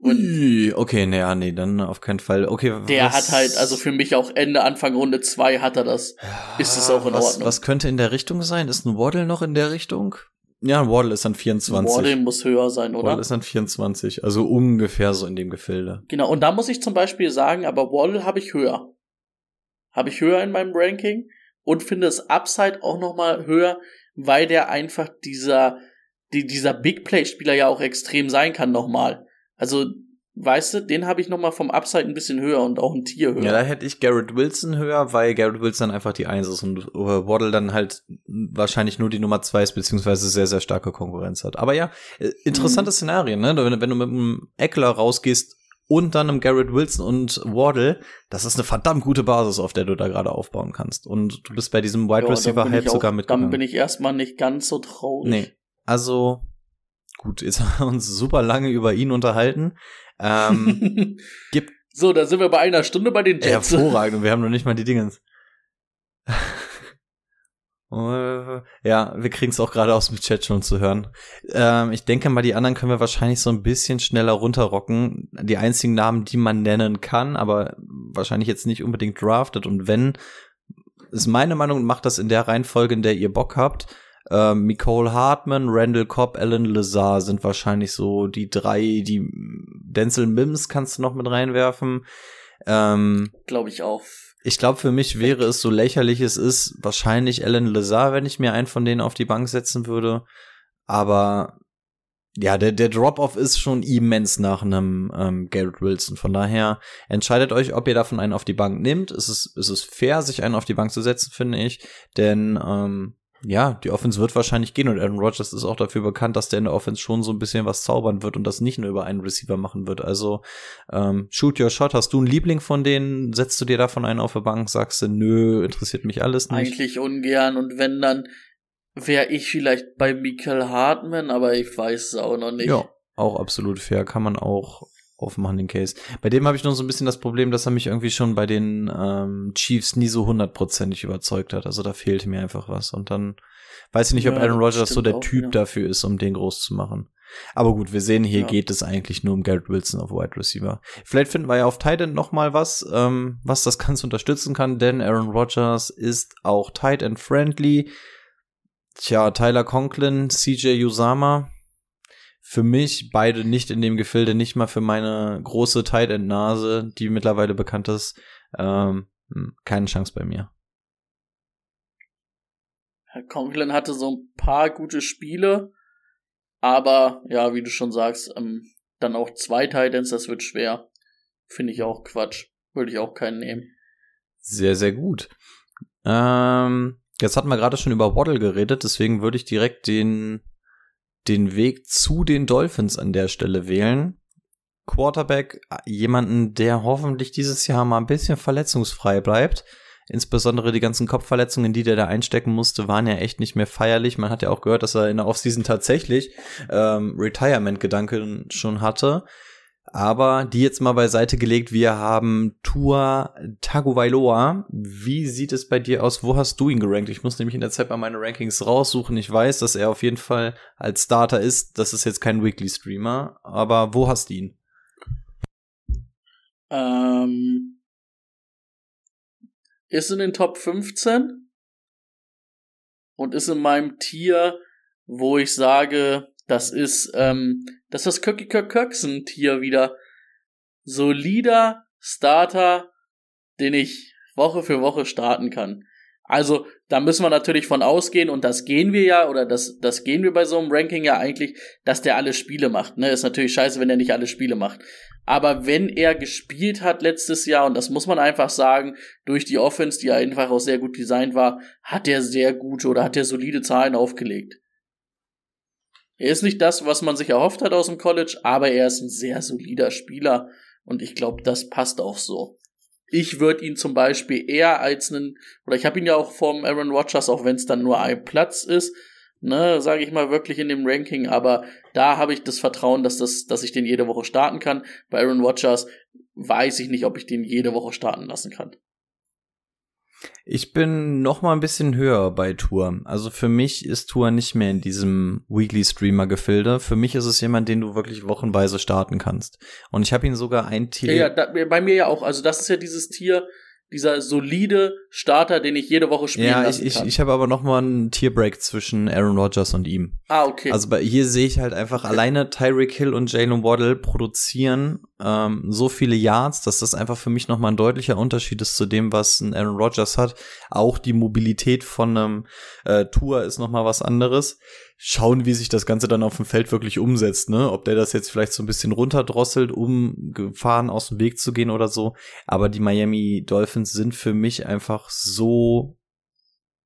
Und Ui, okay, nee, ja, nee, dann auf keinen Fall. Okay, der was- hat halt, also für mich auch Ende, Anfang Runde 2 hat er das. ist es auch in was, Ordnung. Was könnte in der Richtung sein? Ist ein Waddle noch in der Richtung? Ja, ein Waddle ist dann 24. Waddle muss höher sein, oder? Waddle ist dann 24, also ungefähr so in dem Gefilde. Genau, und da muss ich zum Beispiel sagen, aber Waddle habe ich höher. Habe ich höher in meinem Ranking und finde das Upside auch nochmal höher, weil der einfach dieser, die, dieser Big Play-Spieler ja auch extrem sein kann nochmal. Also, weißt du, den habe ich nochmal vom Upside ein bisschen höher und auch ein Tier höher. Ja, da hätte ich Garrett Wilson höher, weil Garrett Wilson einfach die Eins ist und äh, Waddle dann halt wahrscheinlich nur die Nummer zwei ist, beziehungsweise sehr, sehr starke Konkurrenz hat. Aber ja, äh, interessante Mhm. Szenarien, ne? Wenn, du- wenn du mit einem Eckler rausgehst und dann einem Garrett Wilson und Waddle, das ist eine verdammt gute Basis, auf der du da gerade aufbauen kannst. Und du bist bei diesem Wide Receiver Hype sogar mitgegangen. Dann bin ich erstmal nicht ganz so traurig. Nee. Also, gut, jetzt haben wir uns super lange über ihn unterhalten. Ähm, gibt- so, da sind wir bei einer Stunde bei den Jets. hervorragend und wir haben noch nicht mal die Dingens. Ja, wir kriegen es auch gerade aus dem Chat schon zu hören. Ähm, ich denke mal, die anderen können wir wahrscheinlich so ein bisschen schneller runterrocken. Die einzigen Namen, die man nennen kann, aber wahrscheinlich jetzt nicht unbedingt drafted. Und wenn, ist meine Meinung, macht das in der Reihenfolge, in der ihr Bock habt. Ähm, Nicole Hartman, Randall Cobb, Alan Lazar sind wahrscheinlich so die drei, die Denzel Mims kannst du noch mit reinwerfen. Ähm, Glaube ich auch. ich glaube, für mich wäre es so lächerlich es ist, wahrscheinlich Alan Lazar, wenn ich mir einen von denen auf die Bank setzen würde. Aber ja, der, der Drop-Off ist schon immens nach einem ähm, Garrett Wilson. Von daher entscheidet euch, ob ihr davon einen auf die Bank nehmt. Es ist, es ist fair, sich einen auf die Bank zu setzen, finde ich. Denn ähm, ja, die Offense wird wahrscheinlich gehen und Aaron Rodgers ist auch dafür bekannt, dass der in der Offense schon so ein bisschen was zaubern wird und das nicht nur über einen Receiver machen wird. Also ähm, shoot your shot. Hast du einen Liebling von denen? Setzt du dir davon einen auf der Bank? Sagst du, nö, interessiert mich alles nicht? Eigentlich ungern und wenn dann wäre ich vielleicht bei Michael Hartman, aber ich weiß es auch noch nicht. Ja, auch absolut fair. Kann man auch aufmachen, den Case. Bei dem habe ich noch so ein bisschen das Problem, dass er mich irgendwie schon bei den ähm, Chiefs nie so hundertprozentig überzeugt hat. Also da fehlte mir einfach was. Und dann weiß ich nicht, ob Ja, Aaron das Rodgers so der auch, Typ ja. dafür ist, um den groß zu machen. Aber gut, wir sehen, hier Ja. geht es eigentlich nur um Garrett Wilson auf Wide Receiver. Vielleicht finden wir ja auf Tight End noch mal was, ähm, was das Ganze unterstützen kann, denn Aaron Rodgers ist auch Tight End friendly. Tja, Tyler Conklin, CJ Usama, für mich beide nicht in dem Gefilde, nicht mal für meine große Tight End Nase, die mittlerweile bekannt ist, ähm, hm, keine Chance bei mir. Herr Conklin hatte so ein paar gute Spiele, aber ja, wie du schon sagst, ähm, dann auch zwei Titans, das wird schwer. Finde ich auch Quatsch. Würde ich auch keinen nehmen. Sehr, sehr gut. Ähm, jetzt hatten wir gerade schon über Waddle geredet, deswegen würde ich direkt den, den Weg zu den Dolphins an der Stelle wählen. Quarterback, jemanden, der hoffentlich dieses Jahr mal ein bisschen verletzungsfrei bleibt. Insbesondere die ganzen Kopfverletzungen, die der da einstecken musste, waren ja echt nicht mehr feierlich. Man hat ja auch gehört, dass er in der Offseason tatsächlich ähm, Retirement-Gedanken schon hatte. Aber die jetzt mal beiseite gelegt. Wir haben Tua Tagovailoa. Wie sieht es bei dir aus? Wo hast du ihn gerankt? Ich muss nämlich in der Zeit mal meine Rankings raussuchen. Ich weiß, dass er auf jeden Fall als Starter ist. Das ist jetzt kein Weekly Streamer. Aber wo hast du ihn? Ähm, ist in den Top 15 und ist in meinem Tier, wo ich sage, das ist, ähm, das ist das Kirky Kirk Kirksen wieder. Solider Starter, den ich Woche für Woche starten kann. Also, da müssen wir natürlich von ausgehen, und das gehen wir ja, oder das, das gehen wir bei so einem Ranking ja eigentlich, dass der alle Spiele macht. Ne? Ist natürlich scheiße, wenn er nicht alle Spiele macht. Aber wenn er gespielt hat letztes Jahr, und das muss man einfach sagen, durch die Offense, die einfach auch sehr gut designt war, hat er sehr gute oder hat er solide Zahlen aufgelegt. Er ist nicht das, was man sich erhofft hat aus dem College, aber er ist ein sehr solider Spieler und ich glaube, das passt auch so. Ich würde ihn zum Beispiel eher als einen, oder ich habe ihn ja auch vom Aaron Rodgers, auch wenn es dann nur ein Platz ist, ne, sage ich mal, wirklich in dem Ranking, aber da habe ich das Vertrauen, dass, das, dass ich den jede Woche starten kann. Bei Aaron Rodgers weiß ich nicht, ob ich den jede Woche starten lassen kann. Ich bin noch mal ein bisschen höher bei Tour. Also für mich ist Tour nicht mehr in diesem Weekly Streamer Gefilde. Für mich ist es jemand, den du wirklich wochenweise starten kannst. Und ich habe ihn sogar ein Tier. Ja, ja da, bei mir ja auch. Also das ist ja dieses Tier, dieser solide Starter, den ich jede Woche spielen ja, lassen ich, kann. ich, ich habe aber noch mal einen Tierbreak zwischen Aaron Rodgers und ihm. ah, okay. Also bei, hier sehe ich halt einfach alleine Tyreek Hill und Jalen Waddle produzieren ähm, so viele Yards, dass das einfach für mich noch mal ein deutlicher Unterschied ist zu dem, was ein Aaron Rodgers hat. Auch die Mobilität von einem äh, Tour ist noch mal was anderes. Schauen, wie sich das Ganze dann auf dem Feld wirklich umsetzt, ne? Ob der das jetzt vielleicht so ein bisschen runterdrosselt, um Gefahren aus dem Weg zu gehen oder so. Aber die Miami Dolphins sind für mich einfach so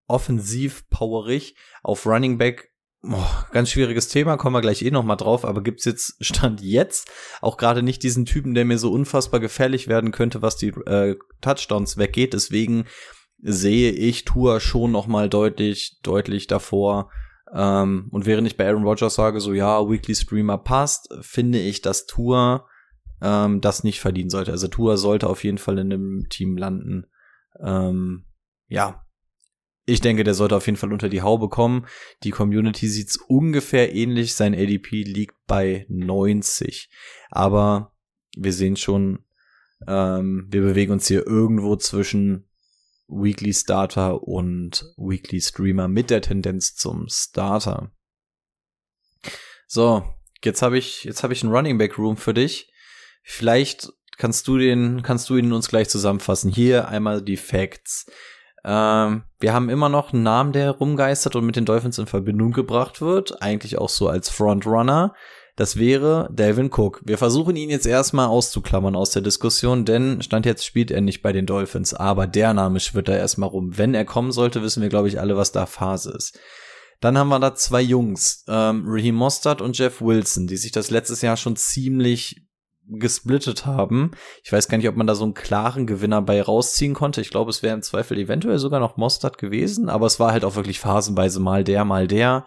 offensiv powerig auf Running Back Oh, ganz schwieriges Thema, kommen wir gleich eh noch mal drauf, aber gibt's jetzt Stand jetzt auch gerade nicht diesen Typen, der mir so unfassbar gefährlich werden könnte, was die äh, Touchdowns weggeht. Deswegen sehe ich Tour schon noch mal deutlich, deutlich davor. Ähm, und während ich bei Aaron Rodgers sage, so ja, Weekly Streamer passt, finde ich, dass Tour ähm, das nicht verdienen sollte. Also Tour sollte auf jeden Fall in einem Team landen. Ähm, ja, ich denke, der sollte auf jeden Fall unter die Haube kommen. Die Community sieht's ungefähr ähnlich. Sein ADP liegt bei 90. Aber wir sehen schon, ähm, wir bewegen uns hier irgendwo zwischen Weekly Starter und Weekly Streamer mit der Tendenz zum Starter. So, jetzt habe ich jetzt habe ich einen Running Back Room für dich. Vielleicht kannst du den kannst du ihn uns gleich zusammenfassen. Hier einmal die Facts. Ähm, wir haben immer noch einen Namen, der rumgeistert und mit den Dolphins in Verbindung gebracht wird. Eigentlich auch so als Frontrunner. Das wäre Delvin Cook. Wir versuchen ihn jetzt erstmal auszuklammern aus der Diskussion, denn Stand jetzt spielt er nicht bei den Dolphins, aber der Name schwirrt da erstmal rum. Wenn er kommen sollte, wissen wir, glaube ich, alle, was da Phase ist. Dann haben wir da zwei Jungs, ähm, Raheem Mostert und Jeff Wilson, die sich das letztes Jahr schon ziemlich gesplittet haben. Ich weiß gar nicht, ob man da so einen klaren Gewinner bei rausziehen konnte. Ich glaube, es wäre im Zweifel eventuell sogar noch Mostert gewesen, aber es war halt auch wirklich phasenweise mal der, mal der.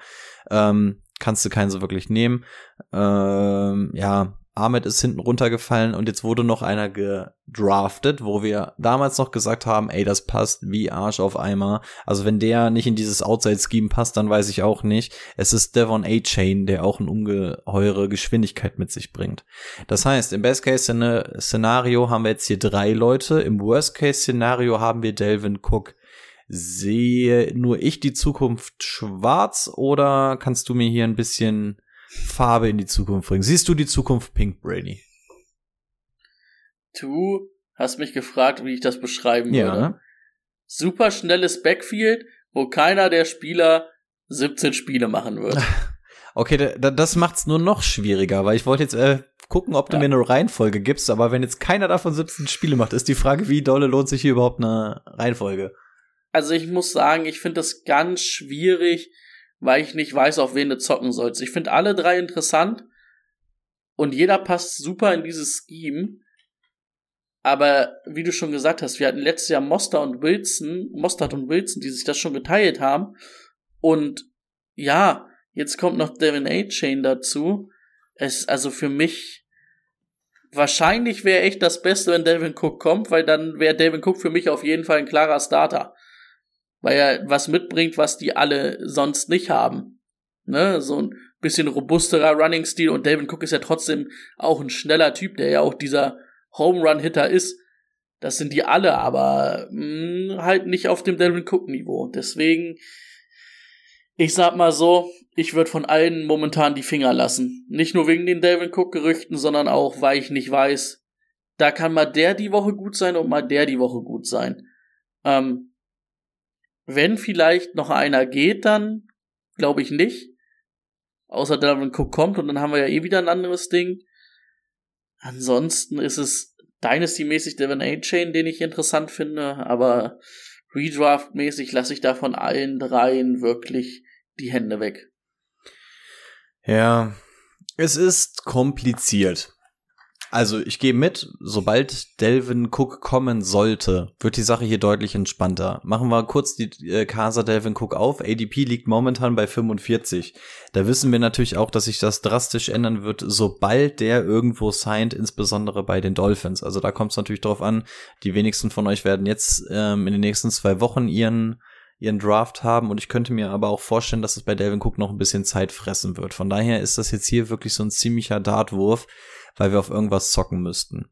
Ähm, kannst du keinen so wirklich nehmen. Ähm, ja, Ahmed ist hinten runtergefallen und jetzt wurde noch einer gedraftet, wo wir damals noch gesagt haben, ey, das passt wie Arsch auf Eimer. Also wenn der nicht in dieses Outside-Scheme passt, dann weiß ich auch nicht. Es ist Devon A-Chain, der auch eine ungeheure Geschwindigkeit mit sich bringt. Das heißt, im Best-Case-Szenario haben wir jetzt hier drei Leute, im Worst-Case-Szenario haben wir Delvin Cook. Sehe nur ich die Zukunft schwarz oder kannst du mir hier ein bisschen Farbe in die Zukunft bringen? Siehst du die Zukunft pink, Brady? Du hast mich gefragt, wie ich das beschreiben Ja. würde. Super schnelles Backfield, wo keiner der Spieler 17 Spiele machen wird. Okay, da, da, das macht's nur noch schwieriger, weil ich wollte jetzt äh, gucken, ob du Ja. mir eine Reihenfolge gibst, aber wenn jetzt keiner davon 17 Spiele macht, ist die Frage, wie dolle lohnt sich hier überhaupt eine Reihenfolge? Also ich muss sagen, ich finde das ganz schwierig, weil ich nicht weiß, auf wen du zocken sollst. Ich finde alle drei interessant und jeder passt super in dieses Scheme. Aber wie du schon gesagt hast, wir hatten letztes Jahr Moster und Wilson, Mostert und Wilson, die sich das schon geteilt haben. Und ja, jetzt kommt noch Devin A-Chain dazu. Es, also für mich, wahrscheinlich wäre echt das Beste, wenn Devin Cook kommt, weil dann wäre Devin Cook für mich auf jeden Fall ein klarer Starter. Weil er was mitbringt, was die alle sonst nicht haben. Ne, so ein bisschen robusterer Running-Stil und Devin Cook ist ja trotzdem auch ein schneller Typ, der ja auch dieser Home Run-Hitter ist. Das sind die alle, aber mh, halt nicht auf dem Devin Cook-Niveau. Deswegen, ich sag mal so, ich würde von allen momentan die Finger lassen. Nicht nur wegen den Devin Cook-Gerüchten, sondern auch, weil ich nicht weiß, da kann mal der die Woche gut sein und mal der die Woche gut sein. Ähm, wenn vielleicht noch einer geht, dann glaube ich nicht. Außer Devin Cook kommt und dann haben wir ja eh wieder ein anderes Ding. Ansonsten ist es Dynasty-mäßig Devin A-Chain, den ich interessant finde, aber Redraft-mäßig lasse ich da von allen dreien wirklich die Hände weg. Ja, es ist kompliziert. Also ich gehe mit, sobald Delvin Cook kommen sollte, wird die Sache hier deutlich entspannter. Machen wir kurz die äh, Casa Delvin Cook auf. ADP liegt momentan bei 45. Da wissen wir natürlich auch, dass sich das drastisch ändern wird, sobald der irgendwo signed, insbesondere bei den Dolphins. Also da kommt es natürlich drauf an, die wenigsten von euch werden jetzt ähm, in den nächsten zwei Wochen ihren ihren Draft haben und ich könnte mir aber auch vorstellen, dass es bei Delvin Cook noch ein bisschen Zeit fressen wird. Von daher ist das jetzt hier wirklich so ein ziemlicher Dartwurf weil wir auf irgendwas zocken müssten.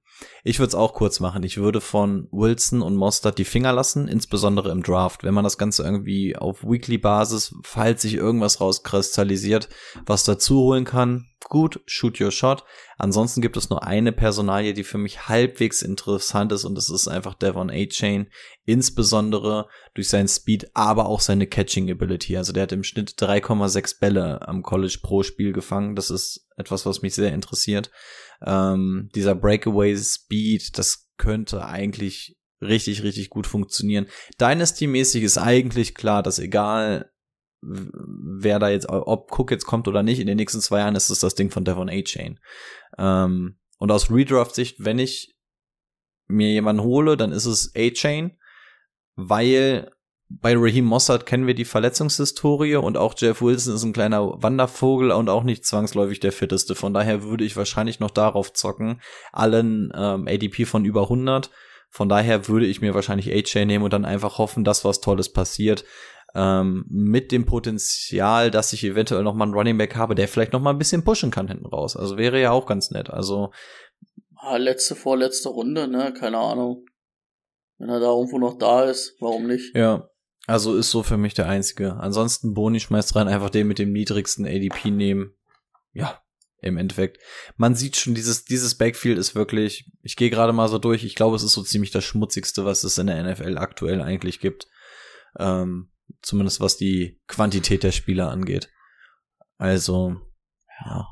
Ich würde es auch kurz machen. Ich würde von Wilson und Mostert die Finger lassen, insbesondere im Draft. Wenn man das Ganze irgendwie auf Weekly-Basis, falls sich irgendwas rauskristallisiert, was dazu holen kann, gut, shoot your shot. Ansonsten gibt es nur eine Personalie, die für mich halbwegs interessant ist und das ist einfach Devon A-Chain, insbesondere durch seinen Speed, aber auch seine Catching Ability. Also der hat im Schnitt 3,6 Bälle am College pro Spiel gefangen. Das ist etwas, was mich sehr interessiert. Ähm, dieser Breakaway Speed, das könnte eigentlich richtig, richtig gut funktionieren. Dynasty-mäßig ist eigentlich klar, dass egal wer da jetzt, ob Cook jetzt kommt oder nicht, in den nächsten zwei Jahren ist es das Ding von Devon A-Chain. Ähm, und aus Redraft-Sicht, wenn ich mir jemanden hole, dann ist es A-Chain, weil bei Raheem Mossad kennen wir die Verletzungshistorie und auch Jeff Wilson ist ein kleiner Wandervogel und auch nicht zwangsläufig der fitteste. Von daher würde ich wahrscheinlich noch darauf zocken, allen ähm, ADP von über 100. Von daher würde ich mir wahrscheinlich A-Chain nehmen und dann einfach hoffen, dass was Tolles passiert. Ähm, mit dem Potenzial, dass ich eventuell noch mal einen Running Back habe, der vielleicht noch mal ein bisschen pushen kann hinten raus. Also wäre ja auch ganz nett. Also ah, letzte, vorletzte Runde, ne? Keine Ahnung. Wenn er da irgendwo noch da ist, warum nicht? Ja, also ist so für mich der einzige. Ansonsten Boni schmeißt rein, einfach den mit dem niedrigsten ADP nehmen. Ja, im Endeffekt. Man sieht schon, dieses, dieses Backfield ist wirklich, ich gehe gerade mal so durch, ich glaube, es ist so ziemlich das Schmutzigste, was es in der NFL aktuell eigentlich gibt. Ähm, zumindest was die Quantität der Spieler angeht. Also, ja.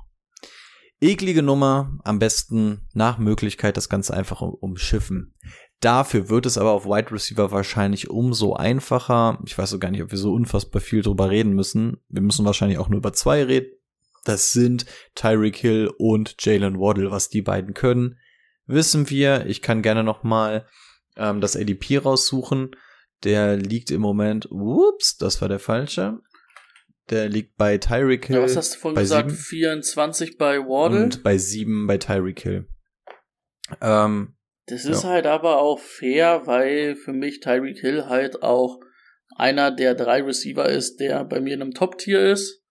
Eklige Nummer, am besten nach Möglichkeit das Ganze einfach umschiffen. Dafür wird es aber auf Wide Receiver wahrscheinlich umso einfacher. Ich weiß so gar nicht, ob wir so unfassbar viel drüber reden müssen. Wir müssen wahrscheinlich auch nur über zwei reden. Das sind Tyreek Hill und Jalen Waddle. Was die beiden können, wissen wir. Ich kann gerne noch mal ähm, das ADP raussuchen. Der liegt im Moment, ups, das war der falsche. Der liegt bei Tyreek Hill. Ja, was hast du vorhin gesagt? 7. 24 bei Waddle? Und bei 7 bei Tyreek Hill. Ähm, das ist ja. halt aber auch fair, weil für mich Tyreek Hill halt auch einer der drei Receiver ist, der bei mir in einem Top-Tier ist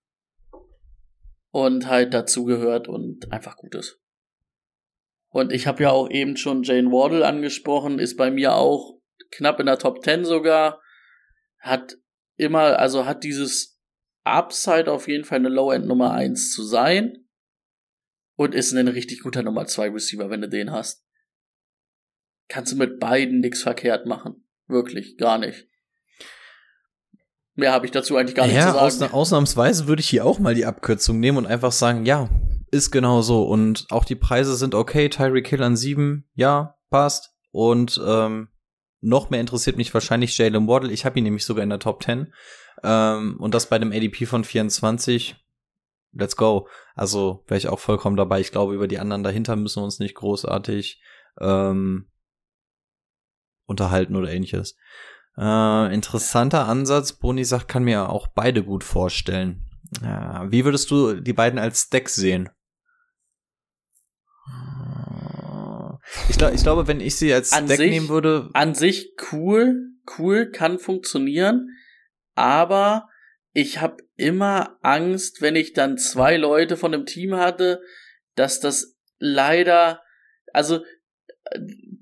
und halt dazugehört und einfach gut ist. Und ich habe ja auch eben schon Jane Wardle angesprochen, ist bei mir auch knapp in der Top 10 sogar, hat immer, also hat dieses Upside auf jeden Fall eine Low-End Nummer 1 zu sein und ist ein richtig guter Nummer 2 Receiver, wenn du den hast kannst du mit beiden nichts verkehrt machen. Wirklich, gar nicht. Mehr habe ich dazu eigentlich gar nicht ja, zu sagen. Ausna ausnahmsweise würde ich hier auch mal die Abkürzung nehmen und einfach sagen, ja, ist genau so. Und auch die Preise sind okay. Tyreek Hill an sieben, ja, passt. Und ähm, noch mehr interessiert mich wahrscheinlich Jalen Waddle. Ich habe ihn nämlich sogar in der Top 10. Ähm, und das bei dem ADP von 24. Let's go. Also wäre ich auch vollkommen dabei. Ich glaube, über die anderen dahinter müssen wir uns nicht großartig ähm, unterhalten oder ähnliches. Äh, interessanter Ansatz. Boni sagt, kann mir auch beide gut vorstellen. Äh, wie würdest du die beiden als Stack sehen? Ich, glaub, ich glaube, wenn ich sie als an Stack sich, nehmen würde. An sich cool, cool, kann funktionieren, aber ich habe immer Angst, wenn ich dann zwei Leute von dem Team hatte, dass das leider, also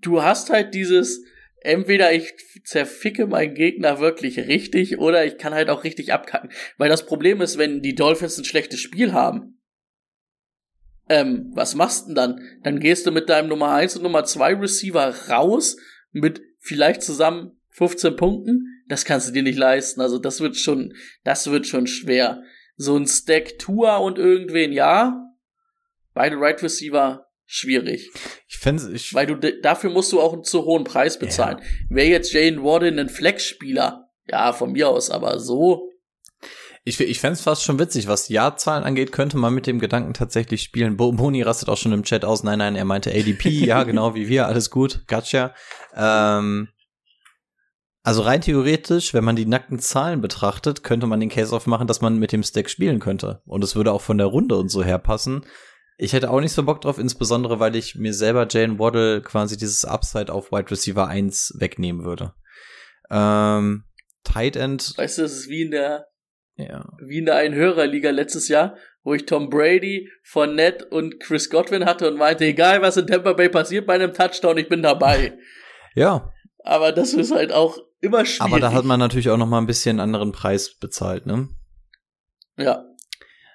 du hast halt dieses, entweder ich zerficke meinen Gegner wirklich richtig oder ich kann halt auch richtig abkacken. Weil das Problem ist, wenn die Dolphins ein schlechtes Spiel haben, ähm, was machst du denn dann? Dann gehst du mit deinem Nummer 1 und Nummer 2 Receiver raus mit vielleicht zusammen 15 Punkten. Das kannst du dir nicht leisten. Also das wird schon, das wird schon schwer. So ein Stack Tour und irgendwen, ja. Beide Right Receiver schwierig. Ich fände ich Weil du dafür musst du auch einen zu hohen Preis bezahlen. Ja. Wäre jetzt Jane Warden ein Flex-Spieler, ja, von mir aus, aber so. Ich, ich fände es fast schon witzig, was Jahrzahlen angeht, könnte man mit dem Gedanken tatsächlich spielen. Bo Boni rastet auch schon im Chat aus. Nein, nein, er meinte ADP, ja, genau wie wir, alles gut, gotcha. Ähm, also rein theoretisch, wenn man die nackten Zahlen betrachtet, könnte man den Case aufmachen, dass man mit dem Stack spielen könnte. Und es würde auch von der Runde und so her passen. Ich hätte auch nicht so Bock drauf, insbesondere weil ich mir selber Jane Waddle quasi dieses Upside auf Wide Receiver 1 wegnehmen würde. Ähm, Tight End. Weißt du, es ist wie in der, Ja. wie in der Einhörerliga letztes Jahr, wo ich Tom Brady, Fournette und Chris Godwin hatte und meinte, egal was in Tampa Bay passiert bei einem Touchdown, ich bin dabei. Ja, Aber das ist halt auch immer schwierig. aber da hat man natürlich auch noch mal ein bisschen anderen Preis bezahlt, ne? Ja.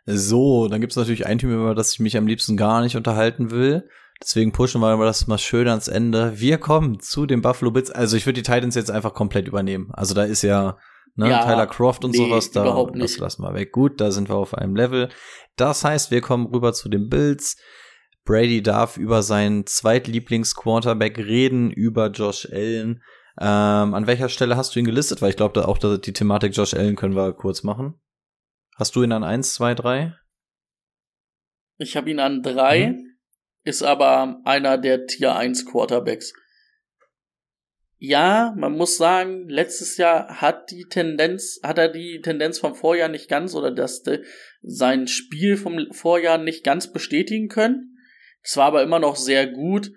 So, dann gibt's natürlich ein Team, über das ich mich am liebsten gar nicht unterhalten will. Deswegen pushen wir das mal schön ans Ende. Wir kommen zu den Buffalo Bills. Also ich würde die Titans jetzt einfach komplett übernehmen. Also da ist ja, ne, Ja, Tyler Croft und nee, sowas da. überhaupt Das nicht. lassen wir weg. Gut, da sind wir auf einem Level. Das heißt, wir kommen rüber zu den Bills. Brady darf über seinen Zweitlieblings-Quarterback reden, über Josh Allen. Ähm, an welcher Stelle hast du ihn gelistet? Weil ich glaube, da auch die Thematik Josh Allen können wir kurz machen. Hast du ihn an eins, zwei, drei? Ich habe ihn an drei, Mhm. ist aber einer der Tier 1 Quarterbacks. Ja, man muss sagen, letztes Jahr hat die Tendenz, hat er die Tendenz vom Vorjahr nicht ganz oder das, sein Spiel vom Vorjahr nicht ganz bestätigen können. Es war aber immer noch sehr gut.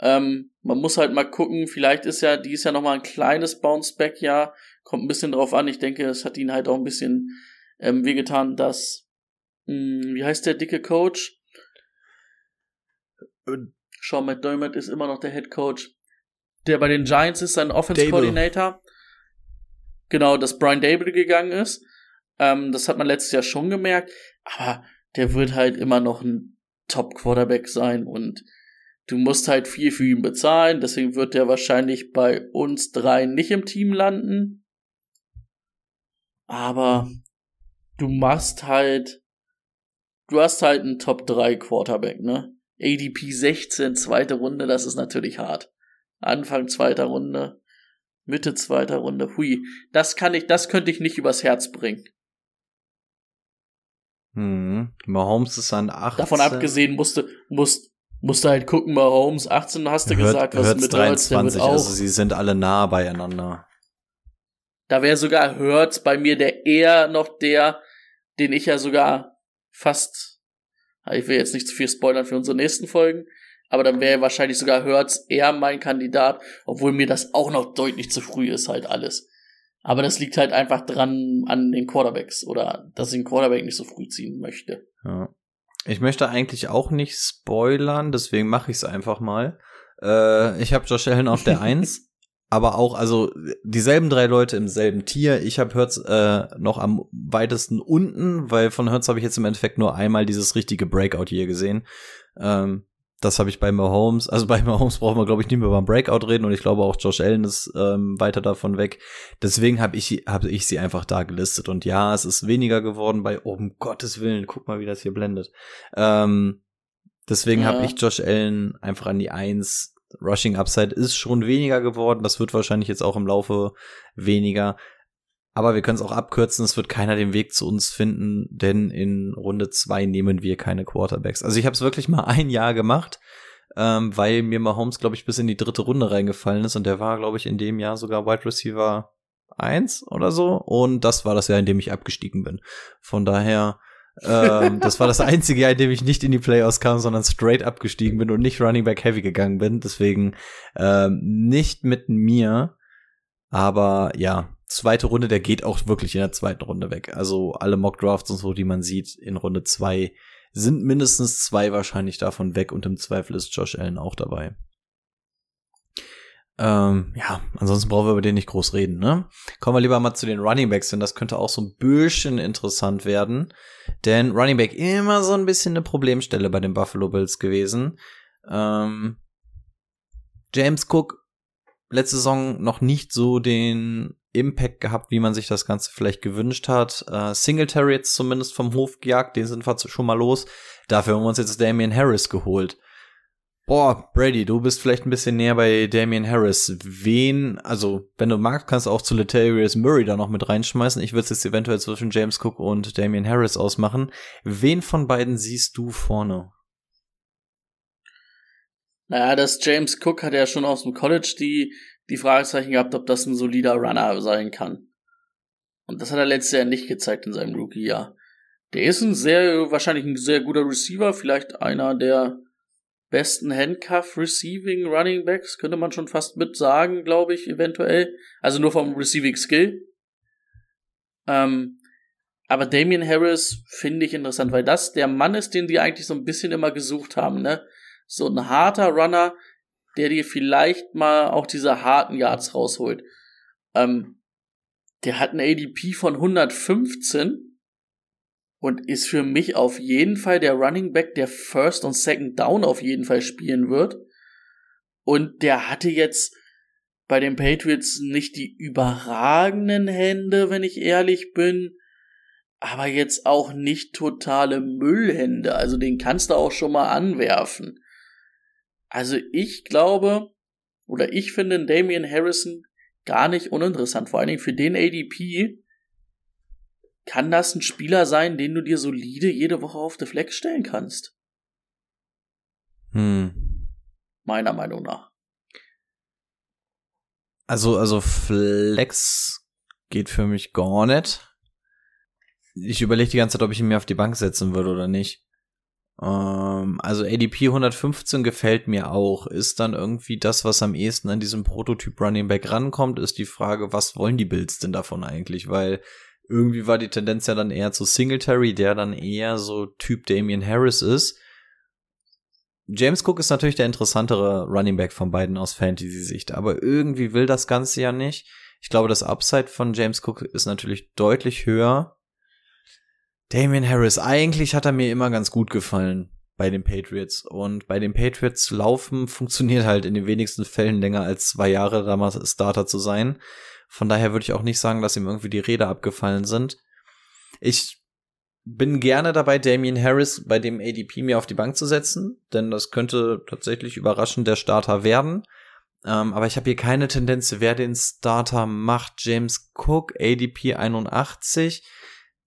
Ähm, man muss halt mal gucken, vielleicht ist ja, die ist ja nochmal ein kleines Bounce-Back-Jahr. Kommt ein bisschen drauf an. Ich denke, es hat ihn halt auch ein bisschen ähm, wehgetan, dass, mh, wie heißt der dicke Coach? Sean McDermott ist immer noch der Head Coach. Der bei den Giants ist, sein Offense. Coordinator. Genau, dass Brian Dable gegangen ist. Ähm, das hat man letztes Jahr schon gemerkt. Aber der wird halt immer noch ein Top Quarterback sein und du musst halt viel für ihn bezahlen. Deswegen wird der wahrscheinlich bei uns drei nicht im Team landen. Aber du machst halt, du hast halt einen Top 3 Quarterback, ne? ADP 16, zweite Runde, das ist natürlich hart. Anfang zweiter Runde, Mitte zweiter Runde, hui. Das kann ich, das könnte ich nicht übers Herz bringen. Hm. Mahomes ist an 8. Davon abgesehen musste, musst, musste halt gucken, Mahomes 18 hast du Hört, gesagt, was mit Hurts, der wird 23, auch. also sie sind alle nah beieinander. Da wäre sogar Hurts bei mir der eher noch der, den ich ja sogar fast, ich will jetzt nicht zu viel spoilern für unsere nächsten Folgen, aber dann wäre wahrscheinlich sogar Hurts eher mein Kandidat, obwohl mir das auch noch deutlich zu früh ist halt alles. Aber das liegt halt einfach dran an den Quarterbacks oder dass ich den Quarterback nicht so früh ziehen möchte. Ja. Ich möchte eigentlich auch nicht spoilern, deswegen mache ich es einfach mal. Äh, ich habe Josh Allen auf der 1, aber auch, also dieselben drei Leute im selben Tier. Ich habe Hertz äh, noch am weitesten unten, weil von Hertz habe ich jetzt im Endeffekt nur einmal dieses richtige Breakout hier gesehen. Ähm, das habe ich bei Mahomes. Also bei Mahomes brauchen wir, glaube ich, nicht mehr beim Breakout reden und ich glaube auch Josh Allen ist ähm, weiter davon weg. Deswegen habe ich, hab ich sie einfach da gelistet. Und ja, es ist weniger geworden bei, oh, um Gottes Willen, guck mal, wie das hier blendet. Ähm, deswegen Ja. habe ich Josh Allen einfach an die Eins. Rushing Upside ist schon weniger geworden. Das wird wahrscheinlich jetzt auch im Laufe weniger. Aber wir können es auch abkürzen, es wird keiner den Weg zu uns finden, denn in Runde zwei nehmen wir keine Quarterbacks. Also ich habe es wirklich mal ein Jahr gemacht, ähm, weil mir Mahomes, glaube ich, bis in die dritte Runde reingefallen ist und der war, glaube ich, in dem Jahr sogar Wide Receiver eins oder so. Und das war das Jahr, in dem ich abgestiegen bin. Von daher, ähm, das war das einzige Jahr, in dem ich nicht in die Playoffs kam, sondern straight abgestiegen bin und nicht Running Back Heavy gegangen bin. Deswegen ähm, nicht mit mir. Aber ja, zweite Runde, der geht auch wirklich in der zweiten Runde weg. Also alle Mock Drafts und so, die man sieht in Runde zwei, sind mindestens zwei wahrscheinlich davon weg und im Zweifel ist Josh Allen auch dabei. Ähm, ja, ansonsten brauchen wir über den nicht groß reden, ne? Kommen wir lieber mal zu den Running Backs, denn das könnte auch so ein bisschen interessant werden. Denn Running Back immer so ein bisschen eine Problemstelle bei den Buffalo Bills gewesen. Ähm, James Cook letzte Saison noch nicht so den Impact gehabt, wie man sich das Ganze vielleicht gewünscht hat. Äh, Singletary jetzt zumindest vom Hof gejagt, den sind wir schon mal los. Dafür haben wir uns jetzt Damian Harris geholt. Boah, Brady, du bist vielleicht ein bisschen näher bei Damian Harris. Wen, also wenn du magst, kannst du auch zu Latavius Murray da noch mit reinschmeißen. Ich würde es jetzt eventuell zwischen James Cook und Damian Harris ausmachen. Wen von beiden siehst du vorne? Naja, das James Cook hat ja schon aus dem College die, die Fragezeichen gehabt, ob das ein solider Runner sein kann. Und das hat er letztes Jahr nicht gezeigt in seinem Rookie-Jahr. Der ist ein sehr, wahrscheinlich ein sehr guter Receiver, vielleicht einer der besten Handcuff Receiving Running Backs, könnte man schon fast mit sagen, glaube ich, eventuell. Also nur vom Receiving Skill. Ähm, aber Damian Harris finde ich interessant, weil das der Mann ist, den die eigentlich so ein bisschen immer gesucht haben, ne? So ein harter Runner, der dir vielleicht mal auch diese harten Yards rausholt. Ähm, der hat ein ADP von 115 und ist für mich auf jeden Fall der Running Back, der First und Second Down auf jeden Fall spielen wird. Und der hatte jetzt bei den Patriots nicht die überragenden Hände, wenn ich ehrlich bin, aber jetzt auch nicht totale Müllhände. Also den kannst du auch schon mal anwerfen. Also ich glaube, oder ich finde Damian Harrison gar nicht uninteressant. Vor allen Dingen für den ADP kann das ein Spieler sein, den du dir solide jede Woche auf der Flex stellen kannst. Hm. Meiner Meinung nach. Also, also Flex geht für mich gar nicht. Ich überlege die ganze Zeit, ob ich ihn mir auf die Bank setzen würde oder nicht. Ähm, also ADP 115 gefällt mir auch. Ist dann irgendwie das, was am ehesten an diesem Prototyp Running Back rankommt, ist die Frage, was wollen die Bills denn davon eigentlich? Weil irgendwie war die Tendenz ja dann eher zu Singletary, der dann eher so Typ Damian Harris ist. James Cook ist natürlich der interessantere Running Back von beiden aus Fantasy-Sicht, aber irgendwie will das Ganze ja nicht. Ich glaube, das Upside von James Cook ist natürlich deutlich höher. Damian Harris, eigentlich hat er mir immer ganz gut gefallen bei den Patriots. Und bei den Patriots laufen funktioniert halt in den wenigsten Fällen länger als zwei Jahre damals Starter zu sein. Von daher würde ich auch nicht sagen, dass ihm irgendwie die Räder abgefallen sind. Ich bin gerne dabei, Damian Harris bei dem ADP mir auf die Bank zu setzen, denn das könnte tatsächlich überraschend der Starter werden. Ähm, aber ich habe hier keine Tendenz, wer den Starter macht. James Cook, ADP 81,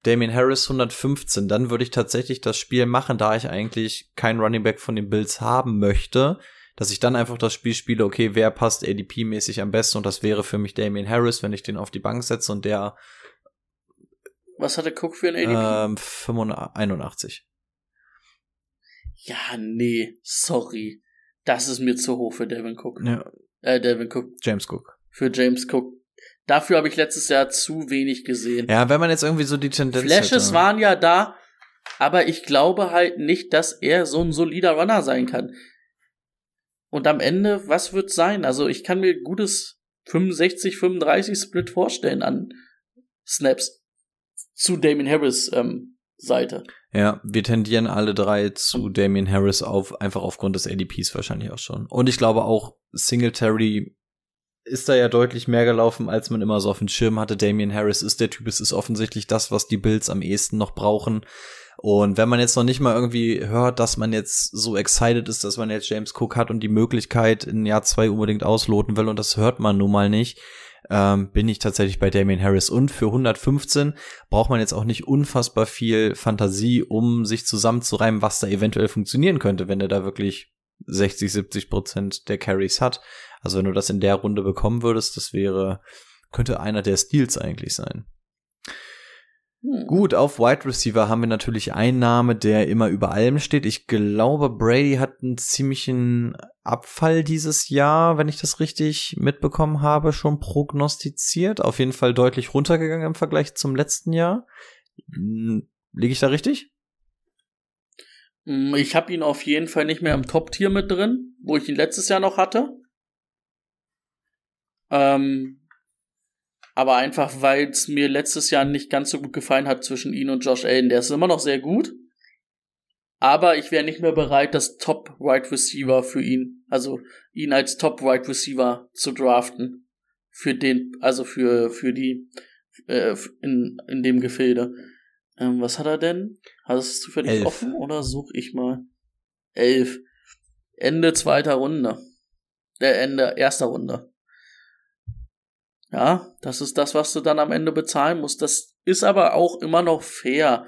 Damian Harris 115. Dann würde ich tatsächlich das Spiel machen, da ich eigentlich keinen Running Back von den Bills haben möchte dass ich dann einfach das Spiel spiele, okay, wer passt ADP-mäßig am besten und das wäre für mich Damien Harris, wenn ich den auf die Bank setze und der Was hatte Cook für ein ADP? Ähm, 85. Ja, nee, sorry. Das ist mir zu hoch für Devin Cook. Ja. Äh, Devin Cook. James Cook. Für James Cook. Dafür habe ich letztes Jahr zu wenig gesehen. Ja, wenn man jetzt irgendwie so die Tendenz Flashes hätte. waren ja da, aber ich glaube halt nicht, dass er so ein solider Runner sein kann. Und am Ende, was wird sein? Also ich kann mir gutes 65, 35 Split vorstellen an Snaps zu Damien Harris ähm, Seite. Ja, wir tendieren alle drei zu Damien Harris auf, einfach aufgrund des ADPs wahrscheinlich auch schon. Und ich glaube auch, Singletary ist da ja deutlich mehr gelaufen, als man immer so auf dem Schirm hatte. Damien Harris ist der Typ, es ist offensichtlich das, was die Bills am ehesten noch brauchen. Und wenn man jetzt noch nicht mal irgendwie hört, dass man jetzt so excited ist, dass man jetzt James Cook hat und die Möglichkeit in Jahr zwei unbedingt ausloten will, und das hört man nun mal nicht, ähm, bin ich tatsächlich bei Damien Harris. Und für 115 braucht man jetzt auch nicht unfassbar viel Fantasie, um sich zusammenzureimen, was da eventuell funktionieren könnte, wenn er da wirklich 60, 70 Prozent der Carries hat. Also wenn du das in der Runde bekommen würdest, das wäre, könnte einer der Steals eigentlich sein. Hm. Gut, auf Wide Receiver haben wir natürlich einen Name, der immer über allem steht. Ich glaube, Brady hat einen ziemlichen Abfall dieses Jahr, wenn ich das richtig mitbekommen habe, schon prognostiziert. Auf jeden Fall deutlich runtergegangen im Vergleich zum letzten Jahr. Hm, liege ich da richtig? Mm, Ich habe ihn auf jeden Fall nicht mehr im Top-Tier mit drin, wo ich ihn letztes Jahr noch hatte. Ähm, aber einfach, weil es mir letztes Jahr nicht ganz so gut gefallen hat zwischen ihn und Josh Allen. Der ist immer noch sehr gut. Aber ich wäre nicht mehr bereit, das Top Wide Receiver für ihn, also ihn als Top Wide Receiver zu draften. Für den, also für, für die, äh, in, in dem Gefilde. Ähm, was hat er denn? Hast du es zufällig Elf. offen oder such ich mal? Elf. Ende zweiter Runde. Der Ende erster Runde. Ja, das ist das, was du dann am Ende bezahlen musst. Das ist aber auch immer noch fair.